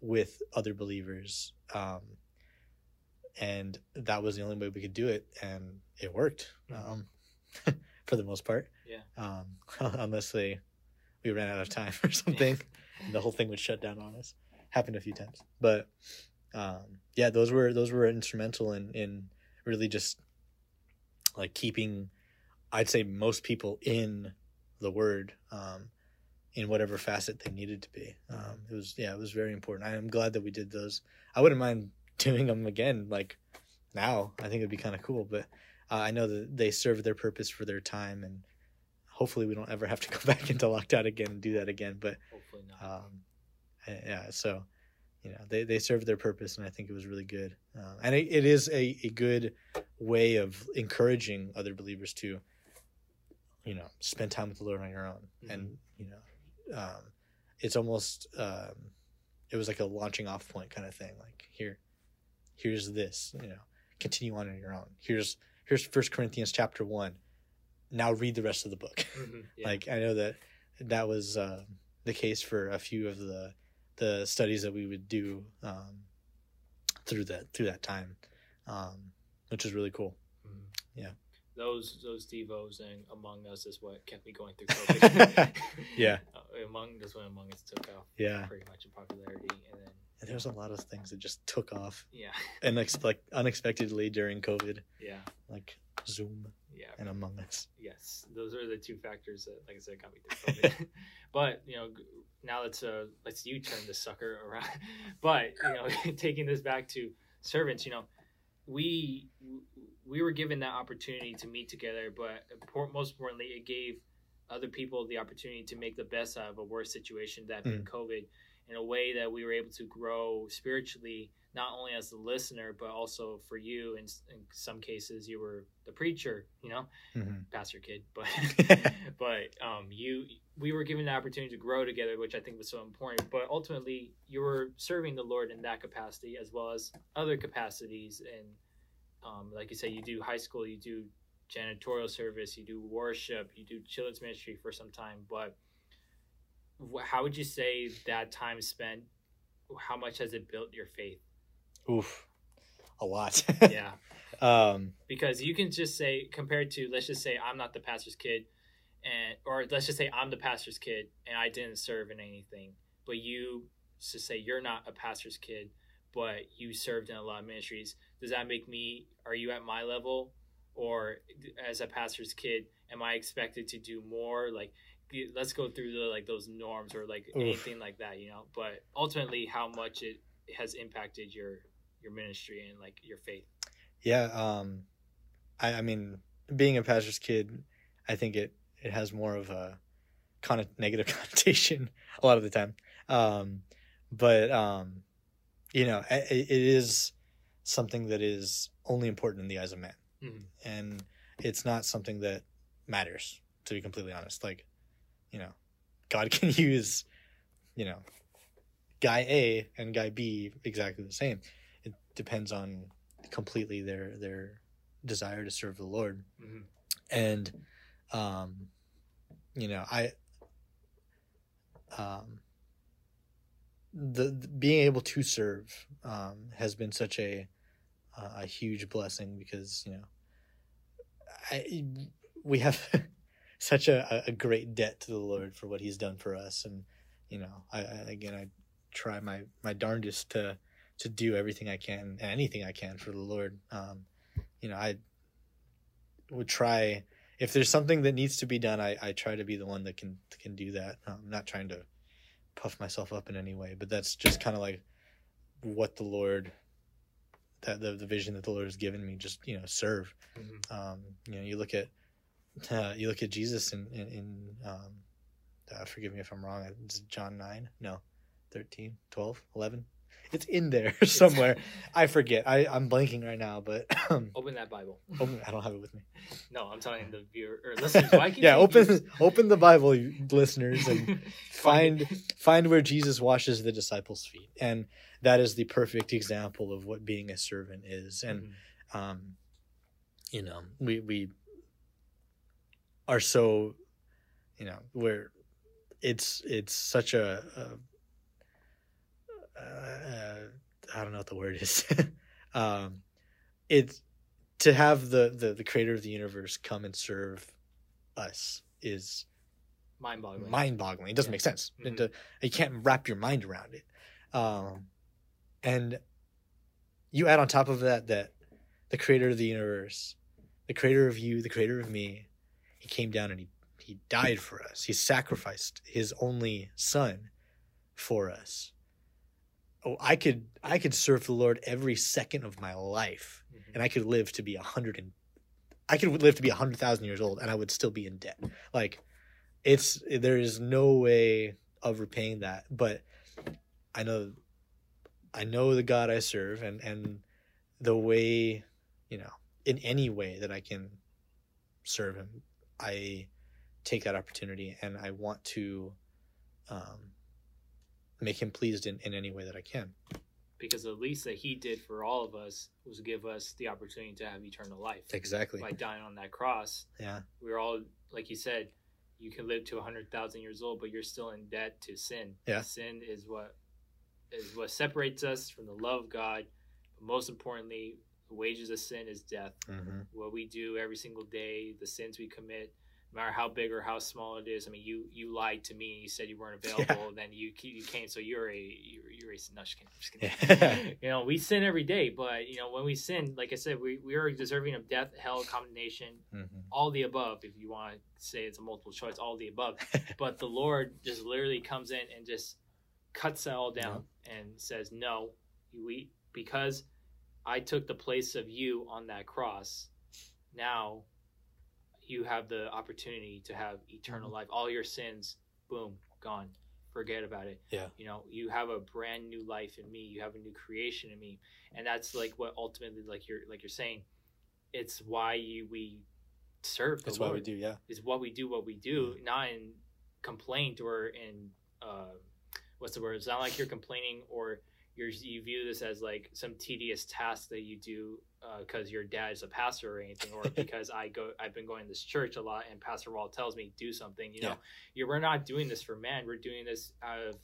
B: with other believers um and that was the only way we could do it and it worked um for the most part.
A: Yeah.
B: um unless they we ran out of time or something the whole thing would shut down on us. Happened a few times. But um yeah those were those were instrumental in in really just like keeping i'd say most people in the word um in whatever facet they needed to be. Um it was yeah it was very important. I am glad that we did those. I wouldn't mind doing them again like now. I think it'd be kind of cool but uh, i know that they serve their purpose for their time and hopefully we don't ever have to go back into lockdown again and do that again but
A: hopefully not.
B: um, uh, yeah so you know they, they served their purpose and i think it was really good. Um, and it, it is a, a good way of encouraging other believers to you know spend time with the lord on your own and you know um, it's almost um, it was like a launching off point kind of thing like here here's this you know continue on on your own here's here's first corinthians chapter one now read the rest of the book
A: Mhm, yeah.
B: like I know that that was uh, the case for a few of the the studies that we would do um, through that through that time, um, which is really cool.
A: Mhm.
B: Yeah.
A: Those those devos and among us is what kept me going through covid.
B: Yeah.
A: Uh, among that's when among us took off
B: Yeah,
A: pretty much in popularity and then
B: and there's a lot of things that just took off
A: yeah.
B: and like unexpectedly during COVID,
A: yeah.
B: Like Zoom
A: yeah.
B: and Among Us.
A: yes. Those are the two factors that like i said got me through covid. But you know now let's uh let's you turn this sucker around. But you know taking this back to servants you know we we were given that opportunity to meet together but most importantly it gave other people the opportunity to make the best out of a worse situation that being covid in a way that we were able to grow spiritually not only as the listener but also for you in, in some cases you were the preacher you know
B: Mhm.
A: pastor kid but but um you we were given the opportunity to grow together which i think was so important but ultimately you were serving the lord in that capacity as well as other capacities and um like you said you do high school you do janitorial service you do worship you do children's ministry for some time but how would you say that time spent how much has it built your faith?
B: Oof, a lot.
A: yeah.
B: Um,
A: because you can just say compared to let's just say I'm not the pastor's kid and or let's just say I'm the pastor's kid and I didn't serve in anything but you to say you're not a pastor's kid but you served in a lot of ministries does that make me are you at my level or as a pastor's kid am I expected to do more like let's go through the like those norms or like
B: Oof.
A: anything like that you know but ultimately how much it has impacted your your ministry and like your faith
B: Yeah, um, I, I mean, being a pastor's kid, I think it it has more of a kind of negative connotation a lot of the time. Um, but um, you know, it, it is something that is only important in the eyes of man,
A: Mhm.
B: and it's not something that matters. To be completely honest, like you know, God can use you know guy A and guy B exactly the same. It depends on completely their their desire to serve the Lord
A: Mhm.
B: and um you know i um the, the- being able to serve um has been such a uh, a huge blessing because you know i we have such a, a great debt to the lord for what he's done for us and you know i, I again i try my my darndest to to do everything i can and anything i can for the lord um you know i would try if there's something that needs to be done, I, I try to be the one that can can do that. Um, I'm not trying to puff myself up in any way, but that's just kind of like what the Lord that the, the vision that the Lord has given me. Just you know, serve.
A: Mhm.
B: Um, you know, you look at uh, you look at Jesus in in, in um, uh, forgive me if I'm wrong. It's John nine, no, 13, 12, 11. It's in there somewhere. I forget. I I'm blanking right now, but um,
A: Open that Bible.
B: open- I don't have it with me.
A: No, I'm telling the viewer or listeners. Why
B: yeah, open
A: viewers?
B: open the Bible, listeners, and find find where Jesus washes the disciples' feet, and that is the perfect example of what being a servant is. And
A: Mhm.
B: um, you know, we we are so, you know, where it's it's such a, a, uh, I don't know what the word is. um, it's to have the, the the creator of the universe come and serve us is
A: mind-boggling.
B: mind-boggling. It doesn't
A: Yeah.
B: make sense.
A: Mhm.
B: It do- you can't wrap your mind around it. Um, and you add on top of that that the creator of the universe, the creator of you, the creator of me, he came down and he he died for us. He sacrificed his only son for us. Oh, I could I could serve the Lord every second of my life,
A: Mhm.
B: and I could live to be a hundred and I could live to be a hundred thousand years old, and I would still be in debt. Like it's there is no way of repaying that but i know i know the god i serve and and the way you know in any way that i can serve him i take that opportunity and i want to um make him pleased in, in any way that i can
A: because the least that he did for all of us was give us the opportunity to have eternal life
B: exactly
A: by dying on that cross.
B: yeah
A: We are all, like you said, you can live to hundred thousand years old, but you're still in debt to sin.
B: Yeah.
A: sin is what is what separates us from the love of God. But most importantly, the wages of sin is death.
B: mm-hmm.
A: What we do every single day, the sins we commit, no matter how big or how small it is. I mean, you you lied to me and you said you weren't available. And then you you came, so you're a you're, you're a no, kidding, I'm just kidding. you know, we sin every day, but you know, when we sin, like I said, we, we are deserving of death, hell, condemnation,
B: mm-hmm.
A: all the above. If you want to say it's a multiple choice, all the above. but the Lord just literally comes in and just cuts that all down and says, "No, we because I took the place of you on that cross. Now you have the opportunity to have eternal
B: Mm-hmm.
A: life. All your sins, boom, gone. Forget about it.
B: Yeah.
A: You know, you have a brand new life in me. You have a new creation in me, and that's like what ultimately, like you're like you're saying, it's why you we serve.
B: That's what we do yeah
A: is what we do what we do not in complaint or in uh what's the word it's not like you're complaining or you're you view this as like some tedious task that you do because your dad is a pastor or anything or because i go i've been going to this church a lot and pastor wall tells me do something you know
B: Yeah.
A: you we're not doing this for man we're doing this out of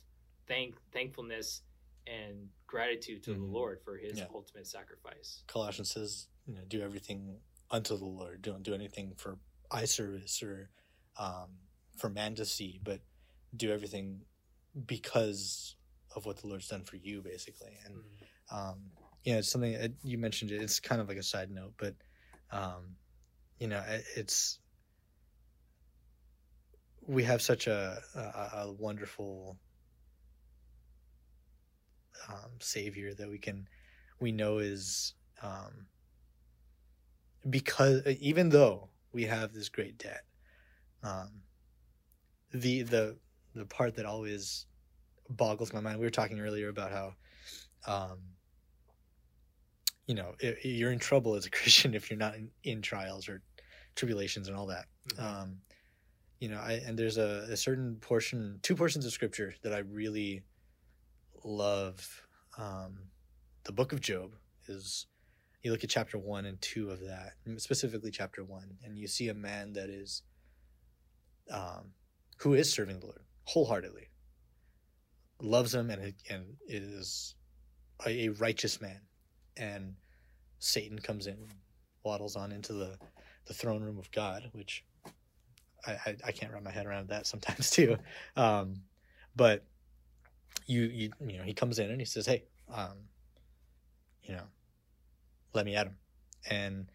A: thank thankfulness and gratitude to
B: Mhm.
A: the lord for his
B: Yeah.
A: ultimate sacrifice
B: Colossians says, you know, do everything unto the Lord. Don't do anything for eye service or um, for man to see, but do everything because of what the Lord's done for you, basically. And um, you know, it's something that you mentioned. It, it's kind of like a side note, but um, you know, it, it's we have such a a, a wonderful um, savior that we can we know is um, because even though we have this great debt, um, the the the part that always boggles my mind. We were talking earlier about how um, you know i you're in trouble as a Christian if you're not in, in trials or tribulations and all that.
A: Mhm.
B: Um, you know, I, and there's a, a certain portion, two portions of scripture that I really love. Um, the book of Job is, you look at chapter one and two of that, specifically chapter one, and you see a man that is, um, who is serving the Lord wholeheartedly, loves him, and and is a, a righteous man, and Satan comes in, waddles on into the the throne room of God, which I, I, I can't wrap my head around that sometimes too. Um, but you you you know he comes in and he says, "Hey, um, you know, let me at him," and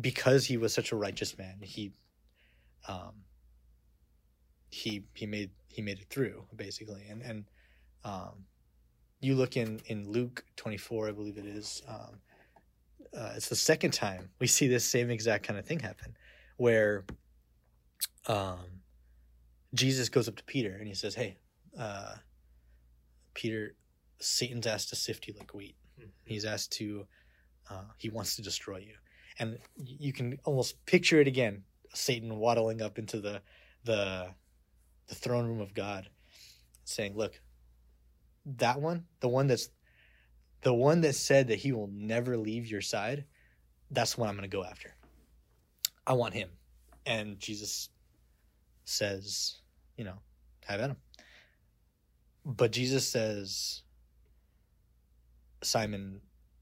B: because he was such a righteous man, he um, he he made he made it through basically, and and um, you look in in Luke twenty four, I believe it is. Um, uh, it's the second time we see this same exact kind of thing happen where um, jesus goes up to peter and he says hey uh, peter satan's asked to sift you like wheat
A: Mhm.
B: he's asked to uh, he wants to destroy you and you can almost picture it again satan waddling up into the the the throne room of god saying look that one the one that's the one that said that he will never leave your side that's what i'm going to go after. I want him. And jesus says you know have at him. But jesus says simon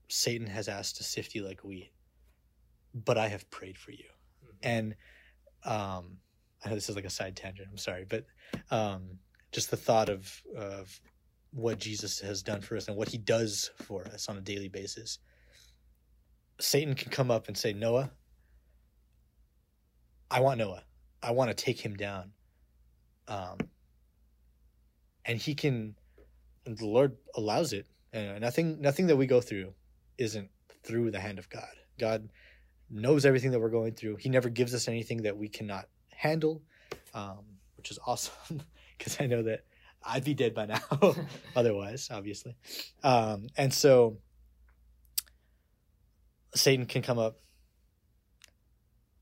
B: satan has asked to sift you like wheat but i have prayed for you.
A: Mhm.
B: and um this is like a side tangent i'm sorry but um just the thought of of what jesus has done for us and what he does for us on a daily basis. Satan can come up and say noah i want noah. I want to take him down. Um and he can and the lord allows it and nothing nothing that we go through isn't through the hand of god. God knows everything that we're going through. He never gives us anything that we cannot handle, um, which is awesome because I know that I'd be dead by now otherwise, obviously. Um, and so Satan can come up.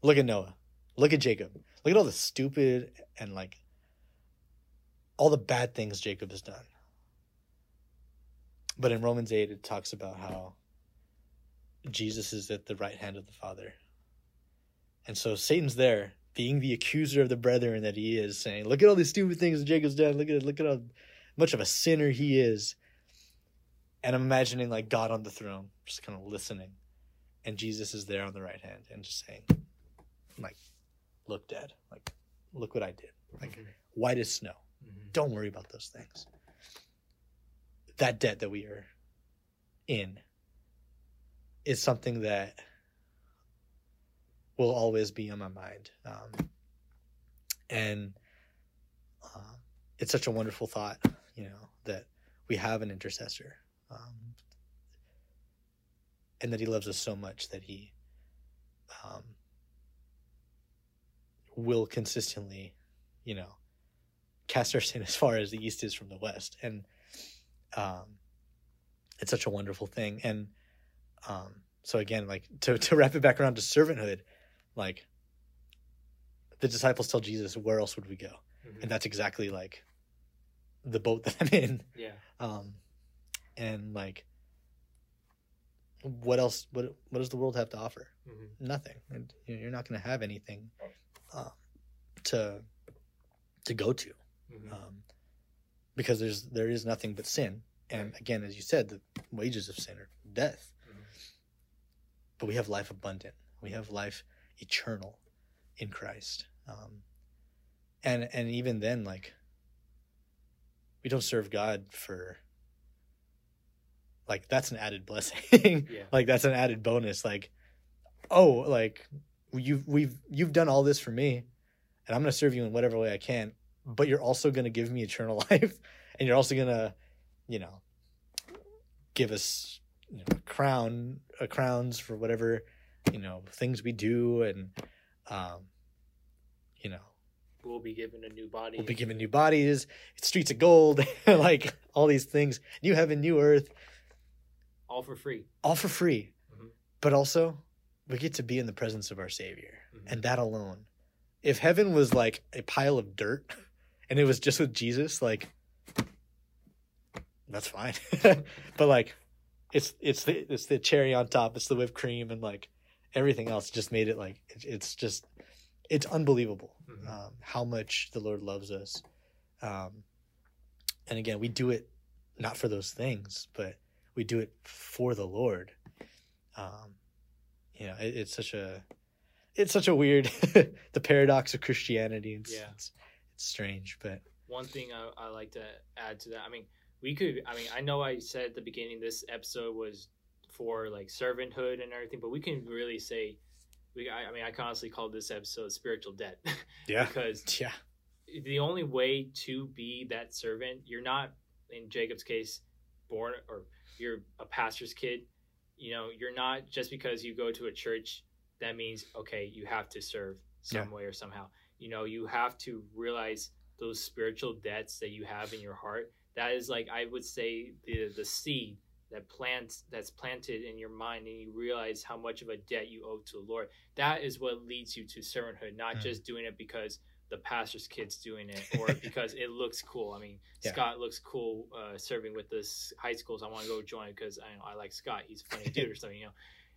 B: Look at Noah. Look at Jacob. Look at all the stupid and like all the bad things Jacob has done. But in Romans 8, it talks about how Jesus is at the right hand of the Father. And so Satan's there, being the accuser of the brethren that he is, saying, Look at all these stupid things that Jacob's done. Look at look at how much of a sinner he is. And I'm imagining like God on the throne, just kind of listening. And Jesus is there on the right hand and just saying, like, look, Dad, like, look what I did. Like,
A: Mhm.
B: white as snow.
A: Mhm.
B: Don't worry about those things. That debt that we are in is something that will always be on my mind. Um, and uh, it's such a wonderful thought, you know, that we have an intercessor. Um, and that he loves us so much that he um, will consistently, you know, cast our sin as far as the east is from the west. And um, it's such a wonderful thing. And um, so again, like to, to wrap it back around to servanthood, like the disciples tell Jesus, where else would we go?
A: Mhm.
B: And that's exactly like the boat that I'm in.
A: yeah.
B: Um, and like, what else? What what does the world have to offer?
A: Mhm.
B: Nothing. And you know, you're not going to have anything um, to to go to
A: Mhm.
B: um, because there's there is nothing but sin. And again, as you said, the wages of sin are death.
A: Mhm.
B: But we have life abundant. We have life eternal in Christ. Um, and and even then, like we don't serve God for like that's an added blessing.
A: Yeah.
B: like that's an added bonus. Like oh, like you've we've you've done all this for me, and I'm gonna serve you in whatever way I can. But you're also gonna give me eternal life, and you're also gonna, you know, give us you know, a crown, a crowns for whatever you know things we do, and um, you know,
A: We'll be given a new body.
B: we'll be given new bodies, streets of gold, like all these things, new heaven, new earth.
A: all for free.
B: all for free.
A: Mhm.
B: But also, we get to be in the presence of our Savior,
A: Mhm.
B: and that alone. If heaven was like a pile of dirt, and it was just with Jesus, like that's fine. but like, it's it's the it's the cherry on top. It's the whipped cream, and like everything else just made it like it, it's just it's unbelievable
A: Mhm.
B: um, how much the Lord loves us. Um, and again, we do it not for those things, but we do it for the Lord. Um, you know, it, it's such a, it's such a weird, the paradox of Christianity. It's,
A: Yeah.
B: it's, it's strange, but
A: one thing I, I like to add to that. I mean, we could. I mean, I know I said at the beginning this episode was for like servanthood and everything, but we can really say we. I, I mean, I can honestly call this episode spiritual debt yeah. because
B: yeah,
A: the only way to be that servant, you're not in Jacob's case born or you're a pastor's kid. You know, you're not just because you go to a church that means okay, you have to serve some way or somehow. You know, you have to realize those spiritual debts that you have in your heart. That is like I would say the the seed that plants that's planted in your mind and you realize how much of a debt you owe to the Lord. That is what leads you to servanthood, not
B: Mm.
A: just doing it because the pastor's kid's doing it or because it looks cool. I mean,
B: Yeah.
A: Scott looks cool uh, serving with this high schools. So I want to go join because I, know I like Scott. He's a funny dude or something. You know,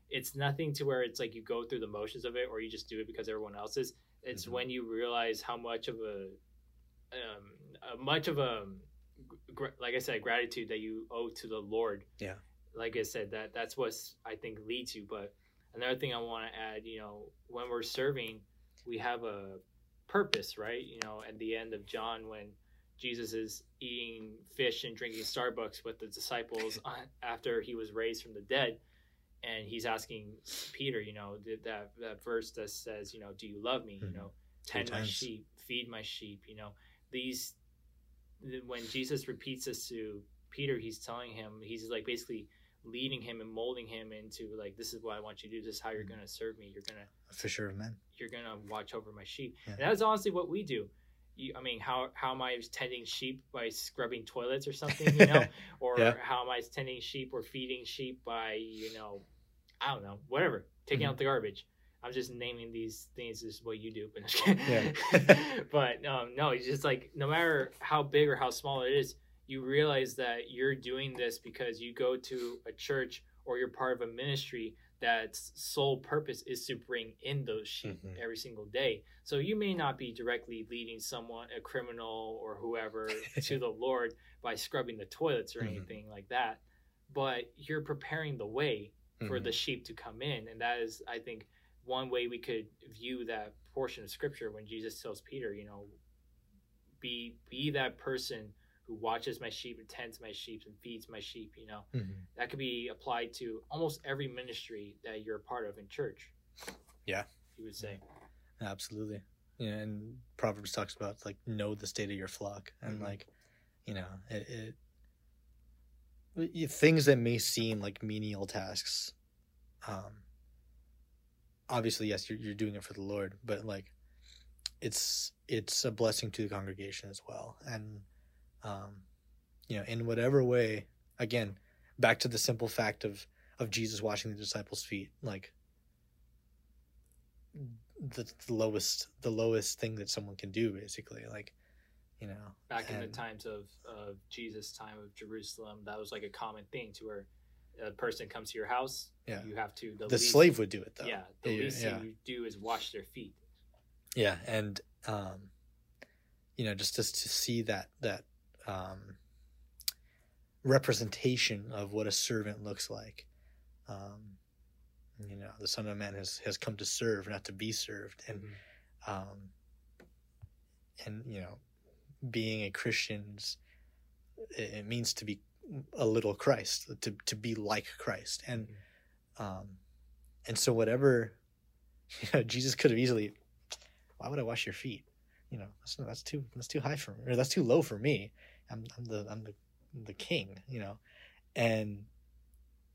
A: it's nothing to where it's like you go through the motions of it or you just do it because everyone else is. It's
B: Mhm.
A: when you realize how much of a, um, a much of a, like I said, gratitude that you owe to the Lord.
B: Yeah.
A: Like I said, that that's what I think leads you. But another thing I want to add, you know, when we're serving, we have a purpose, right? You know, at the end of John, when Jesus is eating fish and drinking Starbucks with the disciples after he was raised from the dead, and he's asking Peter, you know, that that verse that says, you know, do you love me? You
B: Mhm.
A: know, tend my sheep, feed my sheep. You know, these th- when Jesus repeats this to Peter, he's telling him, he's like basically leading him and molding him into like, this is what I want you to do. This is how you're
B: Mhm.
A: going to serve me. You're going to
B: fisher of men.
A: you're gonna watch over my sheep.
B: Yeah.
A: And that's honestly what we do. You, I mean, how how am I tending sheep by scrubbing toilets or something, you know, or
B: Yeah.
A: how am I tending sheep or feeding sheep by you know, I don't know, whatever, taking
B: Mhm.
A: out the garbage. I'm just naming these things. This is what you do, but
B: Yeah.
A: but um, no, it's just like no matter how big or how small it is, you realize that you're doing this because you go to a church or you're part of a ministry that's sole purpose is to bring in those sheep
B: Mhm.
A: every single day. So you may not be directly leading someone, a criminal or whoever, to the Lord by scrubbing the toilets or
B: Mhm.
A: anything like that, but you're preparing the way for
B: Mhm.
A: the sheep to come in, and that is, I think, one way we could view that portion of scripture when Jesus tells Peter, you know, be be that person who watches my sheep and tends my sheep and feeds my sheep. You know,
B: Mhm.
A: that could be applied to almost every ministry that you're a part of in church.
B: Yeah.
A: you would say.
B: Absolutely. Yeah, and Proverbs talks about like know the state of your flock and
A: Mhm.
B: like you know it, it things that may seem like menial tasks. Um, obviously, yes, you're you're doing it for the Lord, but like it's it's a blessing to the congregation as well, and um, you know, in whatever way, again, back to the simple fact of of Jesus washing the disciples' feet, like the, the lowest the lowest thing that someone can do basically like you know
A: Back in the times of, of Jesus' time of Jerusalem, that was like a common thing to where a person comes to your house,
B: Yeah.
A: you have to
B: the
A: least-
B: slave would do it though
A: Yeah, the
B: Yeah,
A: least
B: yeah.
A: thing you do is wash their feet.
B: yeah and um you know just just to see that that um representation of what a servant looks like um you know the son of man has has come to serve not to be served and um and you know being a christian's it means to be a little christ to to be like christ. And um and so whatever you know jesus could have easily why would i wash your feet? You know that's that's too that's too high for me or that's too low for me. I'm i'm the i'm the the king you know? And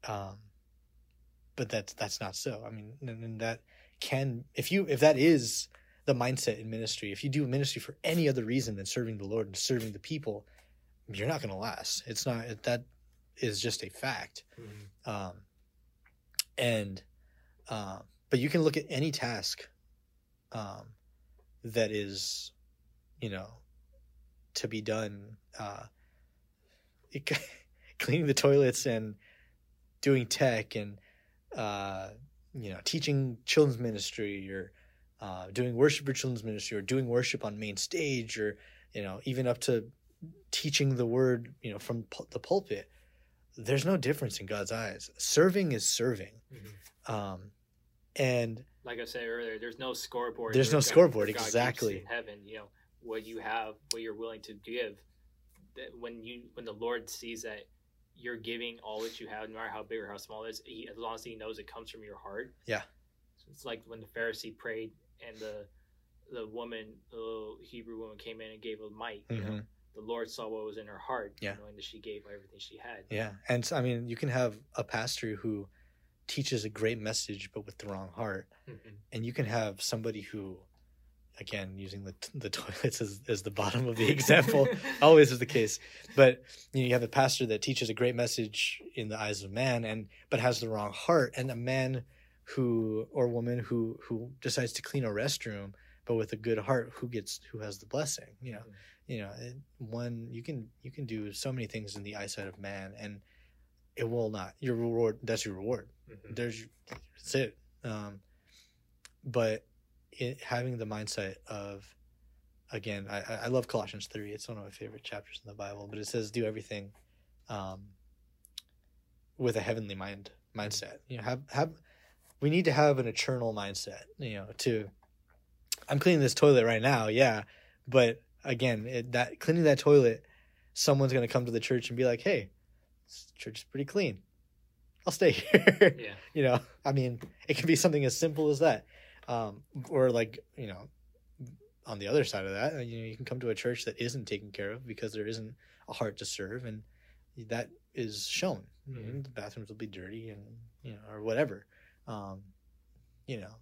B: um but that's that's not so. I mean and, and that can if you if that is the mindset in ministry if you do ministry for any other reason than serving the lord and serving the people you're not going to last it's not that is just a fact.
A: Mhm.
B: Um, and uh, but you can look at any task um, that is, you know, to be done. Uh, it, cleaning the toilets and doing tech and uh, you know teaching children's ministry or uh, doing worship for children's ministry or doing worship on main stage or you know even up to teaching the word you know from pul- the pulpit there's no difference in god's eyes serving is serving
A: Mhm.
B: um, and
A: Like I said earlier, there's no scoreboard.
B: There's no
A: God-
B: scoreboard,
A: God
B: exactly.
A: In heaven, you know what you have, what you're willing to give. That when you when the Lord sees that you're giving all that you have, no matter how big or how small it is, he, as long as He knows it comes from your heart.
B: Yeah.
A: So it's like when the Pharisee prayed and the the woman, the little Hebrew woman, came in and gave a mite. You know,
B: Mhm.
A: The Lord saw what was in her heart,
B: Yeah.
A: knowing that she gave everything she had.
B: yeah and so, i mean you can have a pastor who teaches a great message but with the wrong heart
A: Mhm.
B: and you can have somebody who again using the the toilets as, as the bottom of the example always is the case but you, know, you have a pastor that teaches a great message in the eyes of man and but has the wrong heart and a man who or woman who who decides to clean a restroom but with a good heart who gets who has the blessing you know
A: Mhm.
B: You know one you can you can do so many things in the eyesight of man and it will not your reward that's your reward.
A: Mhm.
B: there's that's it. Um but it, having the mindset of again I, I I love colossians 3 it's one of my favorite chapters in the bible but it says do everything um with a heavenly mind mindset. You know have have we need to have an eternal mindset you know to i'm cleaning this toilet right now yeah but again it, that cleaning that toilet someone's going to come to the church and be like hey this church is pretty clean. I'll stay here.
A: Yeah.
B: you know i mean it can be something as simple as that. Um or like you know on the other side of that you know you can come to a church that isn't taken care of because there isn't a heart to serve and that is shown.
A: Mhm.
B: the bathrooms will be dirty and you know or whatever. Um you know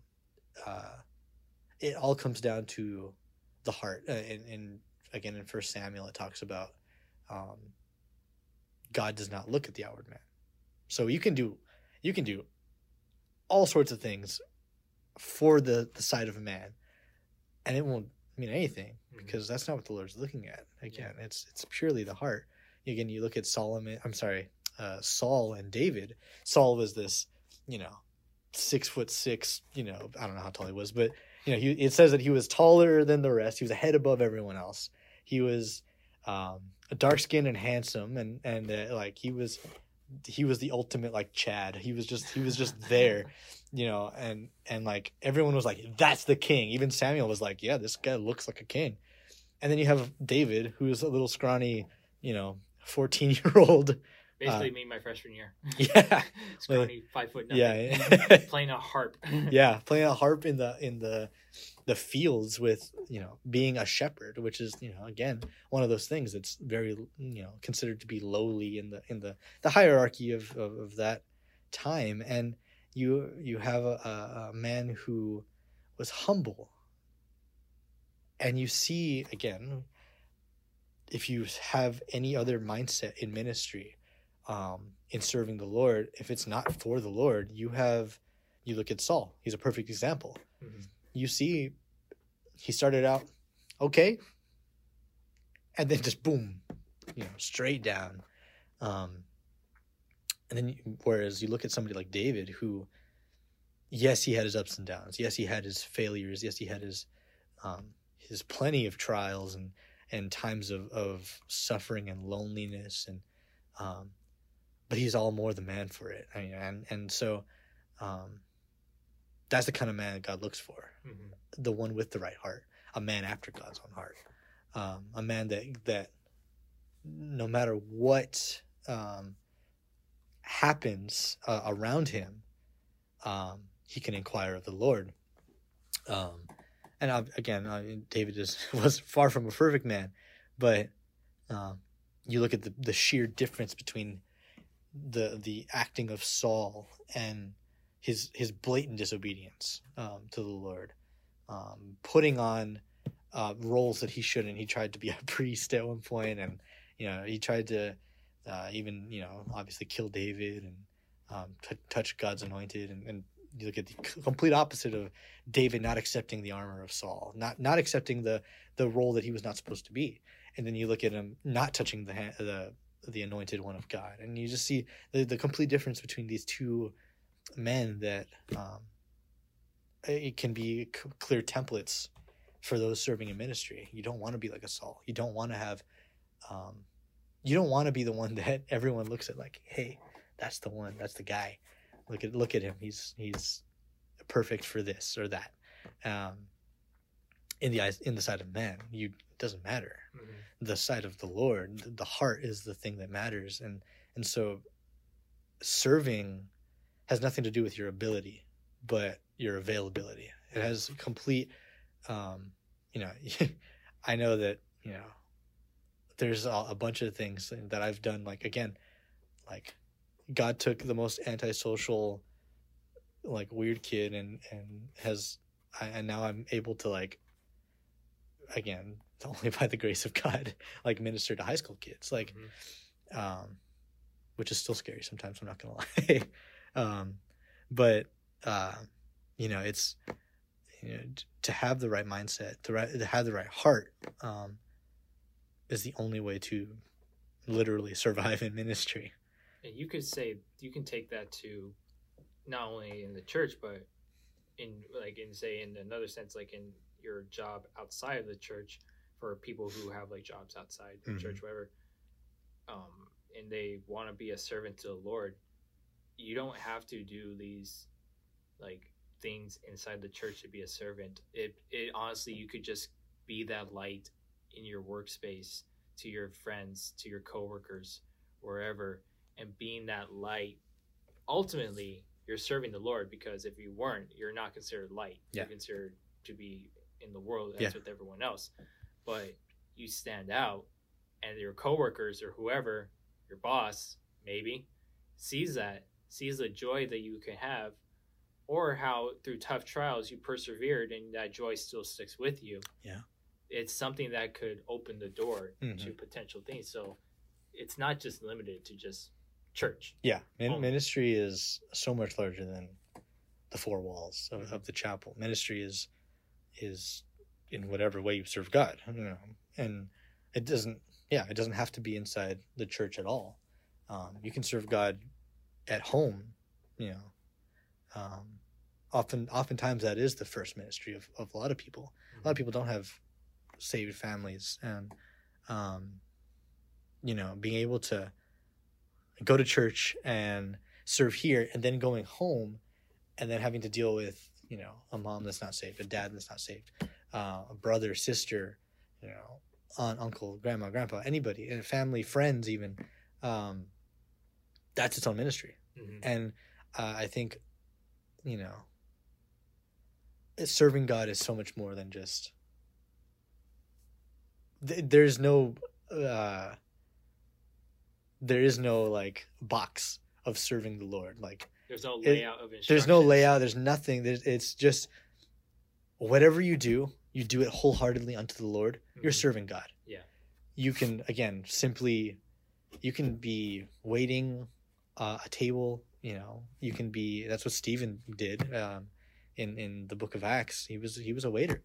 B: uh it all comes down to the heart uh, and, and again in first samuel it talks about um god does not look at the outward man. So you can do you can do all sorts of things for the the side of a man and it won't mean anything
A: Mhm.
B: because that's not what the lord's looking at. Again it's it's purely the heart. Again you look at solomon i'm sorry uh saul and david. Saul was this you know six foot six you know i don't know how tall he was but you know he it says that he was taller than the rest. He was a head above everyone else. He was um dark skinned and handsome and and uh, like he was he was the ultimate like chad. He was just he was just there you know and and like everyone was like that's the king. Even samuel was like yeah this guy looks like a king. And then you have david who's a little scrawny you know 14 year old
A: Basically,
B: Uh,
A: me my freshman year.
B: yeah
A: Scrawny, five foot nothing.
B: yeah
A: Playing a harp.
B: yeah playing a harp in the in the the fields with you know being a shepherd which is you know again one of those things that's very you know considered to be lowly in the in the the hierarchy of of, of that time and you you have a, a man who was humble and you see again if you have any other mindset in ministry um in serving the lord if it's not for the lord you have you look at Saul. He's a perfect example.
A: Mhm.
B: You see, he started out okay, and then just boom, you know, straight down. Um, and then, you- whereas you look at somebody like David, who, yes, he had his ups and downs. Yes, he had his failures. Yes, he had his, um, his plenty of trials and and times of of suffering and loneliness and, um, but he's all more the man for it. I mean, and and so um, that's the kind of man that God looks for,
A: Mhm.
B: the one with the right heart, a man after God's own heart, um, a man that that no matter what um, happens uh, around him, um, he can inquire of the Lord. Um, and uh, again, uh, David is was far from a perfect man, but um, you look at the, the sheer difference between the the acting of Saul and his his blatant disobedience um, to the Lord, um, putting on uh, roles that he shouldn't. He tried to be a priest at one point, and you know he tried to uh, even you know obviously kill David and um, t- touch God's anointed, and, and you look at the complete opposite of David not accepting the armor of Saul, not not accepting the the role that he was not supposed to be, and then you look at him not touching the ha- the the anointed one of God, and you just see the the complete difference between these two men that um, it can be clear templates for those serving in ministry. You don't want to be like a Saul. You don't want to have, um, you don't want to be the one that everyone looks at like, hey, that's the one, that's the guy. Look at look at him. He's he's perfect for this or that. Um, in the eyes, in the sight of man, you doesn't matter.
A: Mhm.
B: The sight of the Lord, the heart is the thing that matters, and and so serving has nothing to do with your ability, but your availability. It has complete, um, you know, I know that you know there's a, a bunch of things that I've done. Like again, like God took the most antisocial, like weird kid, and and has, I, and now I'm able to like, again, only by the grace of God, like minister to high school kids, like,
A: Mhm.
B: um, which is still scary sometimes. I'm not gonna lie, um, but uh, you know, it's you know, to have the right mindset, to right, to have the right heart, um, is the only way to literally survive in ministry.
A: And you could say you can take that to not only in the church, but in like in say in another sense, like in your job outside of the church for people who have like jobs outside the
B: Mhm.
A: church, whatever. Um, and they want to be a servant to the Lord. You don't have to do these like things inside the church to be a servant. It it honestly you could just be that light in your workspace to your friends, to your coworkers, wherever and being that light ultimately you're serving the lord because if you weren't you're not considered light
B: Yeah.
A: you're considered to be in the world as
B: Yeah.
A: with everyone else but you stand out and your coworkers or whoever your boss maybe sees that sees the joy that you can have or how through tough trials you persevered and that joy still sticks with you
B: Yeah.
A: it's something that could open the door to
B: Mhm.
A: potential things so it's not just limited to just church.
B: Yeah, min- ministry is so much larger than the four walls of, of the chapel. Ministry is is in whatever way you serve God, you know, and it doesn't. Yeah, it doesn't have to be inside the church at all. Um, you can serve God at home, you know. Um, often, oftentimes that is the first ministry of, of a lot of people. A lot of people don't have saved families, and um, you know, being able to go to church and serve here and then going home and then having to deal with you know a mom that's not saved a dad that's not saved uh, a brother sister you know aunt uncle grandma grandpa anybody and family friends even um, that's its own ministry
A: Mhm.
B: and uh, i think you know serving god is so much more than just th- there's no uh there is no like box of serving the lord like
A: There's no
B: It-
A: layout of instructions.
B: there's no layout there's nothing there's, it's just whatever you do you do it wholeheartedly unto the lord you're
A: Mhm.
B: serving god
A: Yeah.
B: you can again simply you can be waiting uh, a table you know you can be that's what stephen did um, in in the book of acts he was he was a waiter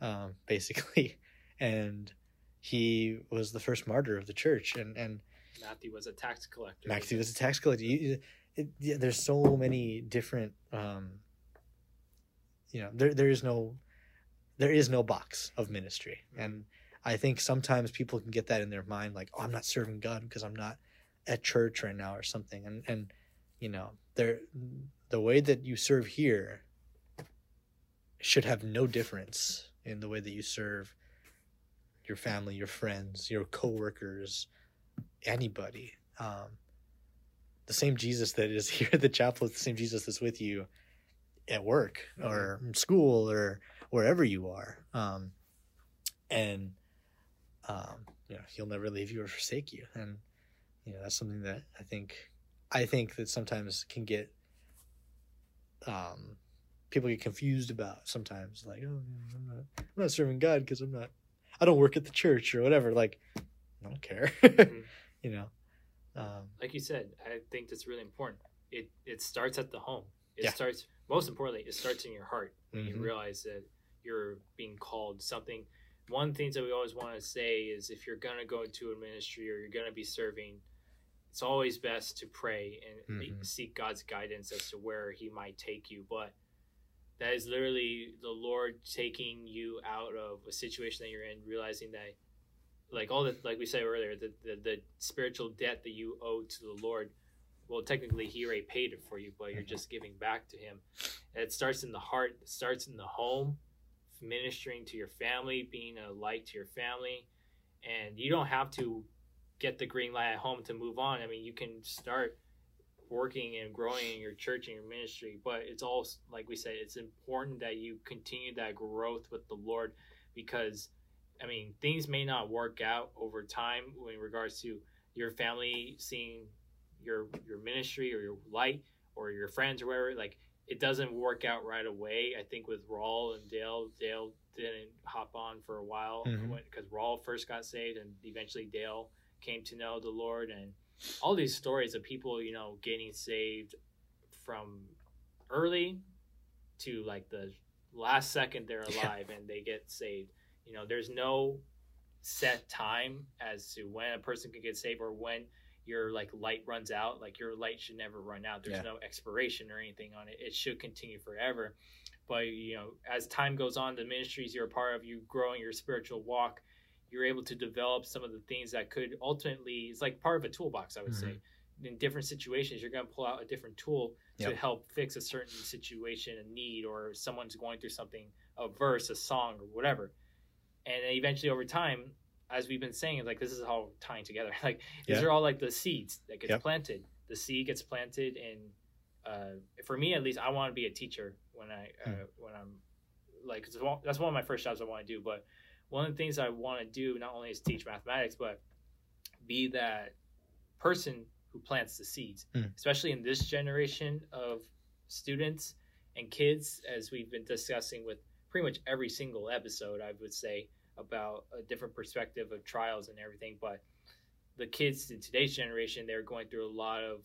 B: um, basically and he was the first martyr of the church and and
A: Matthew was a tax collector.
B: Matthew was a tax collector. You, it, yeah, there's so many different, um, you know, there there is no, there is no box of ministry, and I think sometimes people can get that in their mind, like, oh, I'm not serving God because I'm not at church right now or something, and and you know, there, the way that you serve here should have no difference in the way that you serve your family, your friends, your coworkers, anybody. Um, the same Jesus that is here at the chapel is the same Jesus that's with you at work or school or wherever you are. Um, and um, you know, he'll never leave you or forsake you. And you know, that's something that I think I think that sometimes can get um people get confused about sometimes like oh I'm not I'm not serving God because I'm not I don't work at the church or whatever like I don't care
A: Mhm.
B: you know Um,
A: like you said, I think that's really important. It it starts at the home. It
B: Yeah.
A: starts most importantly, it starts in your heart when you
B: Mhm.
A: realize that you're being called something. One thing that we always want to say is if you're gonna go into a ministry or you're gonna be serving, it's always best to pray and
B: Mhm.
A: seek God's guidance as to where He might take you. But that is literally the Lord taking you out of a situation that you're in, realizing that like all the like we said earlier, the, the the spiritual debt that you owe to the Lord, well, technically He already paid it for you, but you're
B: Mhm.
A: just giving back to Him. And it starts in the heart. It starts in the home, ministering to your family, being a light to your family, and you don't have to get the green light at home to move on. I mean, you can start working and growing in your church and your ministry, but it's all like we said, it's important that you continue that growth with the Lord because I mean, things may not work out over time in regards to your family seeing your your ministry or your light or your friends or whatever. Like it doesn't work out right away. I think with Raul and Dale, Dale didn't hop on for a while
B: mm-hmm.
A: because Raul first got saved and eventually Dale came to know the Lord and all these stories of people, you know, getting saved from early to like the last second they're alive and they get saved. You know, there's no set time as to when a person can get saved or when your like light runs out. Like your light should never run out. There's
B: Yeah.
A: no expiration or anything on it. It should continue forever. But you know, as time goes on, the ministries you're a part of, you growing your spiritual walk, you're able to develop some of the things that could ultimately it's like part of a toolbox, I would say. Mm-hmm. In different situations, you're gonna pull out a different tool to help fix a certain situation, a need, or someone's going through something, a verse, a song, or whatever. And then eventually, over time, as we've been saying, like this is all tying together. Like these
B: Yeah.
A: are all like the seeds that gets
B: Yep.
A: planted. The seed gets planted, and uh, for me at least, I want to be a teacher when I uh,
B: Hmm.
A: when I'm like that's one of my first jobs I want to do. But one of the things I want to do not only is teach mathematics, but be that person who plants the seeds,
B: Hmm.
A: especially in this generation of students and kids, as we've been discussing with pretty much every single episode, I would say about a different perspective of trials and everything. But the kids in today's generation, they're going through a lot of,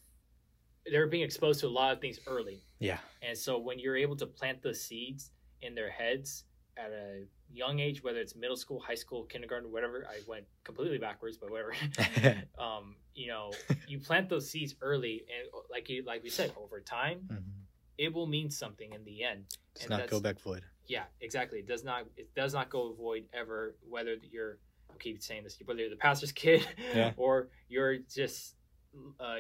A: they're being exposed to a lot of things early.
B: Yeah.
A: And so when you're able to plant the seeds in their heads at a young age, whether it's middle school, high school, kindergarten, whatever, I went completely backwards, but whatever. um, you know, you plant those seeds early, and like you, like we said, over time,
B: Mhm.
A: it will mean something in the end.
B: Does
A: And
B: not go back void.
A: Yeah, exactly. It does not. It does not go void ever. Whether you're, I keep saying this, whether you're the pastor's kid
B: Yeah.
A: or you're just uh,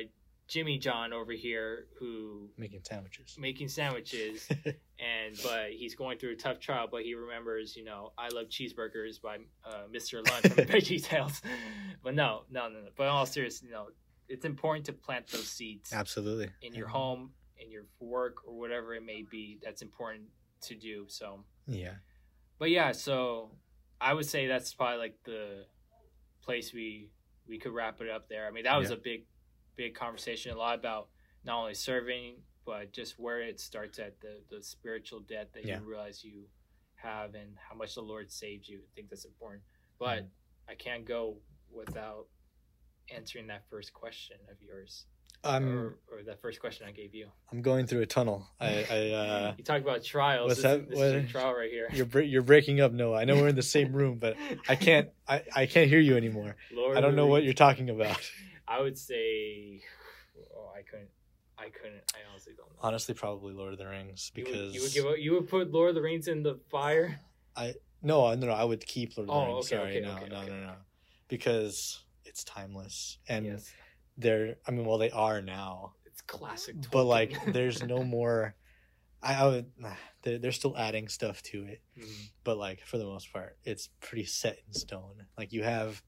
A: Jimmy John over here who
B: Making sandwiches.
A: making sandwiches and but he's going through a tough trial but he remembers you know i love cheeseburgers by uh, mr lunch from veggie tales but no no no no but in all seriousness you know it's important to plant those seeds
B: Absolutely.
A: in your home in your work or whatever it may be that's important to do so
B: Yeah.
A: but yeah so i would say that's probably like the place we we could wrap it up there i mean that was
B: Yeah.
A: a big big conversation a lot about not only serving but just where it starts at the the spiritual debt that
B: Yeah.
A: you realize you have and how much the lord saved you i think that's important but
B: Mm-hmm.
A: i can't go without answering that first question of yours
B: I'm
A: or, or that first question i gave you
B: I'm going through a tunnel. I, I uh,
A: you talk about trials
B: what's
A: this,
B: that-
A: is, this
B: what-
A: trial right here
B: you're you're breaking up. Noah. I know we're in the same room, but I can't I, I can't hear you anymore.
A: Lord
B: I don't know what you're talking about.
A: I would say, oh, I couldn't. I couldn't. I honestly don't know.
B: Honestly, probably Lord of the Rings
A: You would-
B: because
A: you would, give up, you would put Lord of the Rings in the fire.
B: I no, no, no, I would keep Lord of the
A: Oh,
B: Rings.
A: okay,
B: Sorry,
A: okay,
B: no,
A: okay,
B: no,
A: okay.
B: no, no, because it's timeless and
A: yes,
B: they're. I mean, well, they are now,
A: it's classic.
B: but like, there's no more. I, I would. They're, they're still adding stuff to it,
A: Mhm.
B: but like for the most part, it's pretty set in stone. Like you have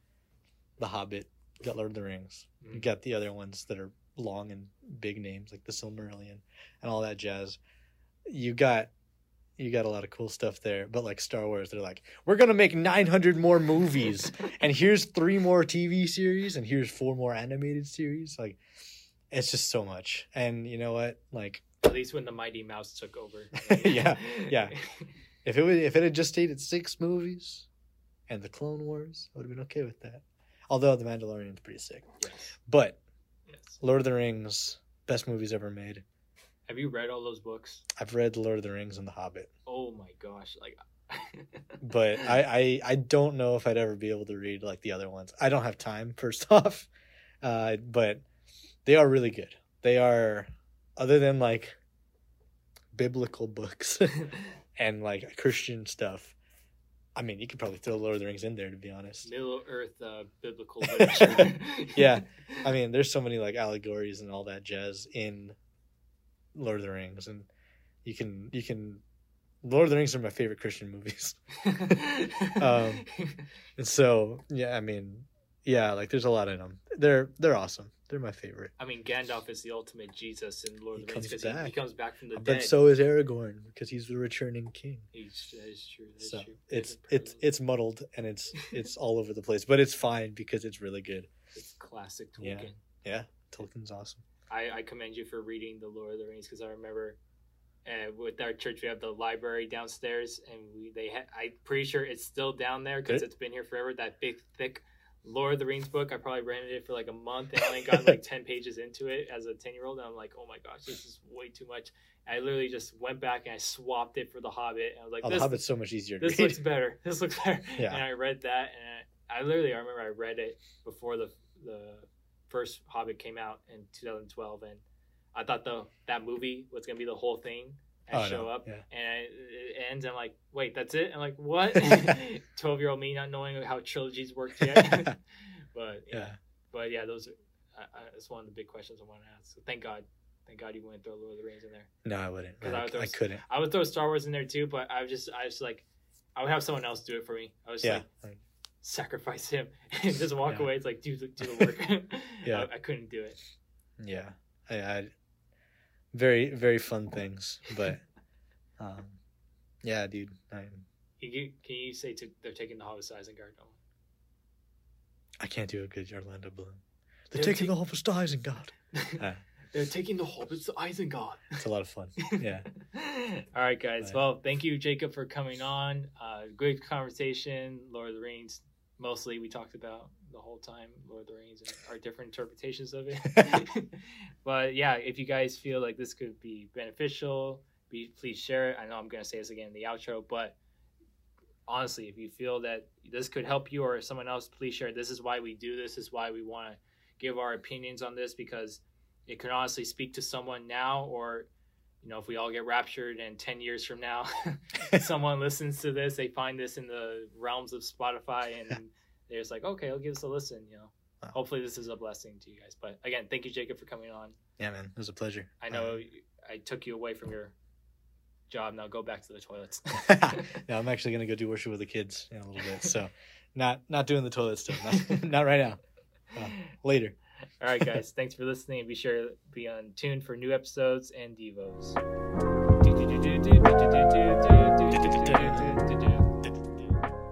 B: the Hobbit, you got Lord of the Rings, you
A: Mhm.
B: got the other ones that are long and big names like the Silmarillion and all that jazz. You got you got a lot of cool stuff there, but like Star Wars, they're like, we're gonna make nine hundred more movies, and here's three more TV series, and here's four more animated series. Like, it's just so much. And you know what? Like,
A: At least when the Mighty Mouse took over.
B: Yeah, yeah. if it if it had just stayed at six movies, and the Clone Wars, I would have been okay with that. Although the Mandalorian's pretty sick.
A: Yes.
B: But
A: Yes.
B: Lord of the Rings, best movies ever made.
A: Have you read all those books?
B: I've read The Lord of the Rings and The Hobbit,
A: Oh my gosh! Like,
B: but I, I I don't know if I'd ever be able to read like the other ones. I don't have time, first off, uh, but they are really good. They are, other than like biblical books and like Christian stuff. I mean, you could probably throw Lord of the Rings in there to be honest.
A: Middle Earth uh, biblical literature.
B: Yeah. I mean, there's so many like allegories and all that jazz in Lord of the Rings, and you can you can. Lord of the Rings are my favorite Christian movies, Um, and so yeah, I mean, yeah, like there's a lot in them. They're they're awesome. They're my favorite.
A: I mean, Gandalf is the ultimate Jesus in Lord
B: He
A: of the Rings because he, he comes back from the
B: But
A: dead.
B: But so is Aragorn because he's the returning king.
A: He's, that is true. That is
B: So
A: true.
B: it's it's it's muddled and it's it's all over the place, but it's fine because it's really good.
A: It's classic
B: Yeah.
A: Tolkien.
B: Yeah, Tolkien's awesome.
A: I, I commend you for reading the Lord of the Rings because I remember uh, with our church we have the library downstairs and we they ha- I'm pretty sure it's still down there because it's been here forever. That big thick Lord of the Rings book. I probably rented it for like a month and I only got like ten pages into it as a ten year old. And I'm like, oh my gosh, this is way too much. I literally just went back and I swapped it for the Hobbit. And I was like,
B: Oh, the
A: this,
B: Hobbit's so much easier to
A: this
B: read.
A: looks better. This looks better.
B: Yeah.
A: And I read that, and I, I literally I remember I read it before the the first Hobbit came out in 2012, and I thought the that movie was gonna be the whole thing and
B: Oh,
A: show
B: no.
A: up,
B: Yeah.
A: and it ends. I'm like, wait, that's it? I'm like, what? Twelve year old me not knowing how trilogies worked yet. but yeah,
B: Yeah.
A: but yeah, those are I, I, that's one of the big questions I want to ask. So thank God, thank God you wouldn't throw Lord of the Rings in there.
B: No, I wouldn't.
A: 'Cause
B: I,
A: would throw
B: I couldn't.
A: I would throw Star Wars in there too, but I was just I was like I would have someone else do it for me. I was
B: Yeah.
A: like sacrifice him and just walk
B: Yeah.
A: away. It's like do the do the work.
B: Yeah.
A: I, I couldn't do it.
B: Yeah. I, I very very fun things, but um, yeah, dude. I
A: Can you, can you say to, they're taking the to Isengard? No.
B: I can't do a good Orlando Bloom.
A: They're
B: They're taking
A: ta-
B: the Hobbits to Isengard. Uh,
A: they're taking the Hobbits to Isengard.
B: it's a lot of fun. Yeah.
A: All right, guys.
B: Right.
A: Well, thank you, Jacob, for coming on. Uh, good conversation. Lord of the Rings. Mostly, we talked about the whole time Lord of the Rings and our different interpretations of it. but yeah, if you guys feel like this could be beneficial, be, please share it. I know I'm going to say this again in the outro, but honestly, if you feel that this could help you or someone else, please share. it. This is why we do this. This is why we want to give our opinions on this because it could honestly speak to someone now or you know if we all get raptured and 10 years from now someone listens to this they find this in the realms of spotify and they're just like okay i'll give this a listen you know
B: Wow.
A: hopefully this is a blessing to you guys but again thank you jacob for coming on
B: Yeah, man. It was a pleasure.
A: i know i took you away from your job now go back to the toilets
B: no, I'm actually gonna go do worship with the kids in a little bit. So, not not doing the toilet stuff. Not, not right now. Uh, later.
A: All right guys thanks for listening be sure to be on tune for new episodes and devos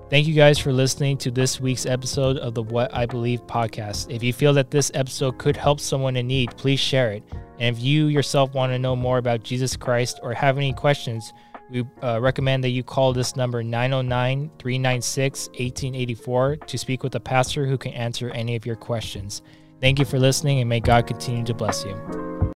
A: Thank you guys for listening to this week's episode of the What I Believe podcast. If you feel that this episode could help someone in need, please share it. And if you yourself want to know more about Jesus Christ or have any questions, we uh, recommend that you call this number 909 396 1884 to speak with a pastor who can answer any of your questions. Thank you for listening, and may God continue to bless you.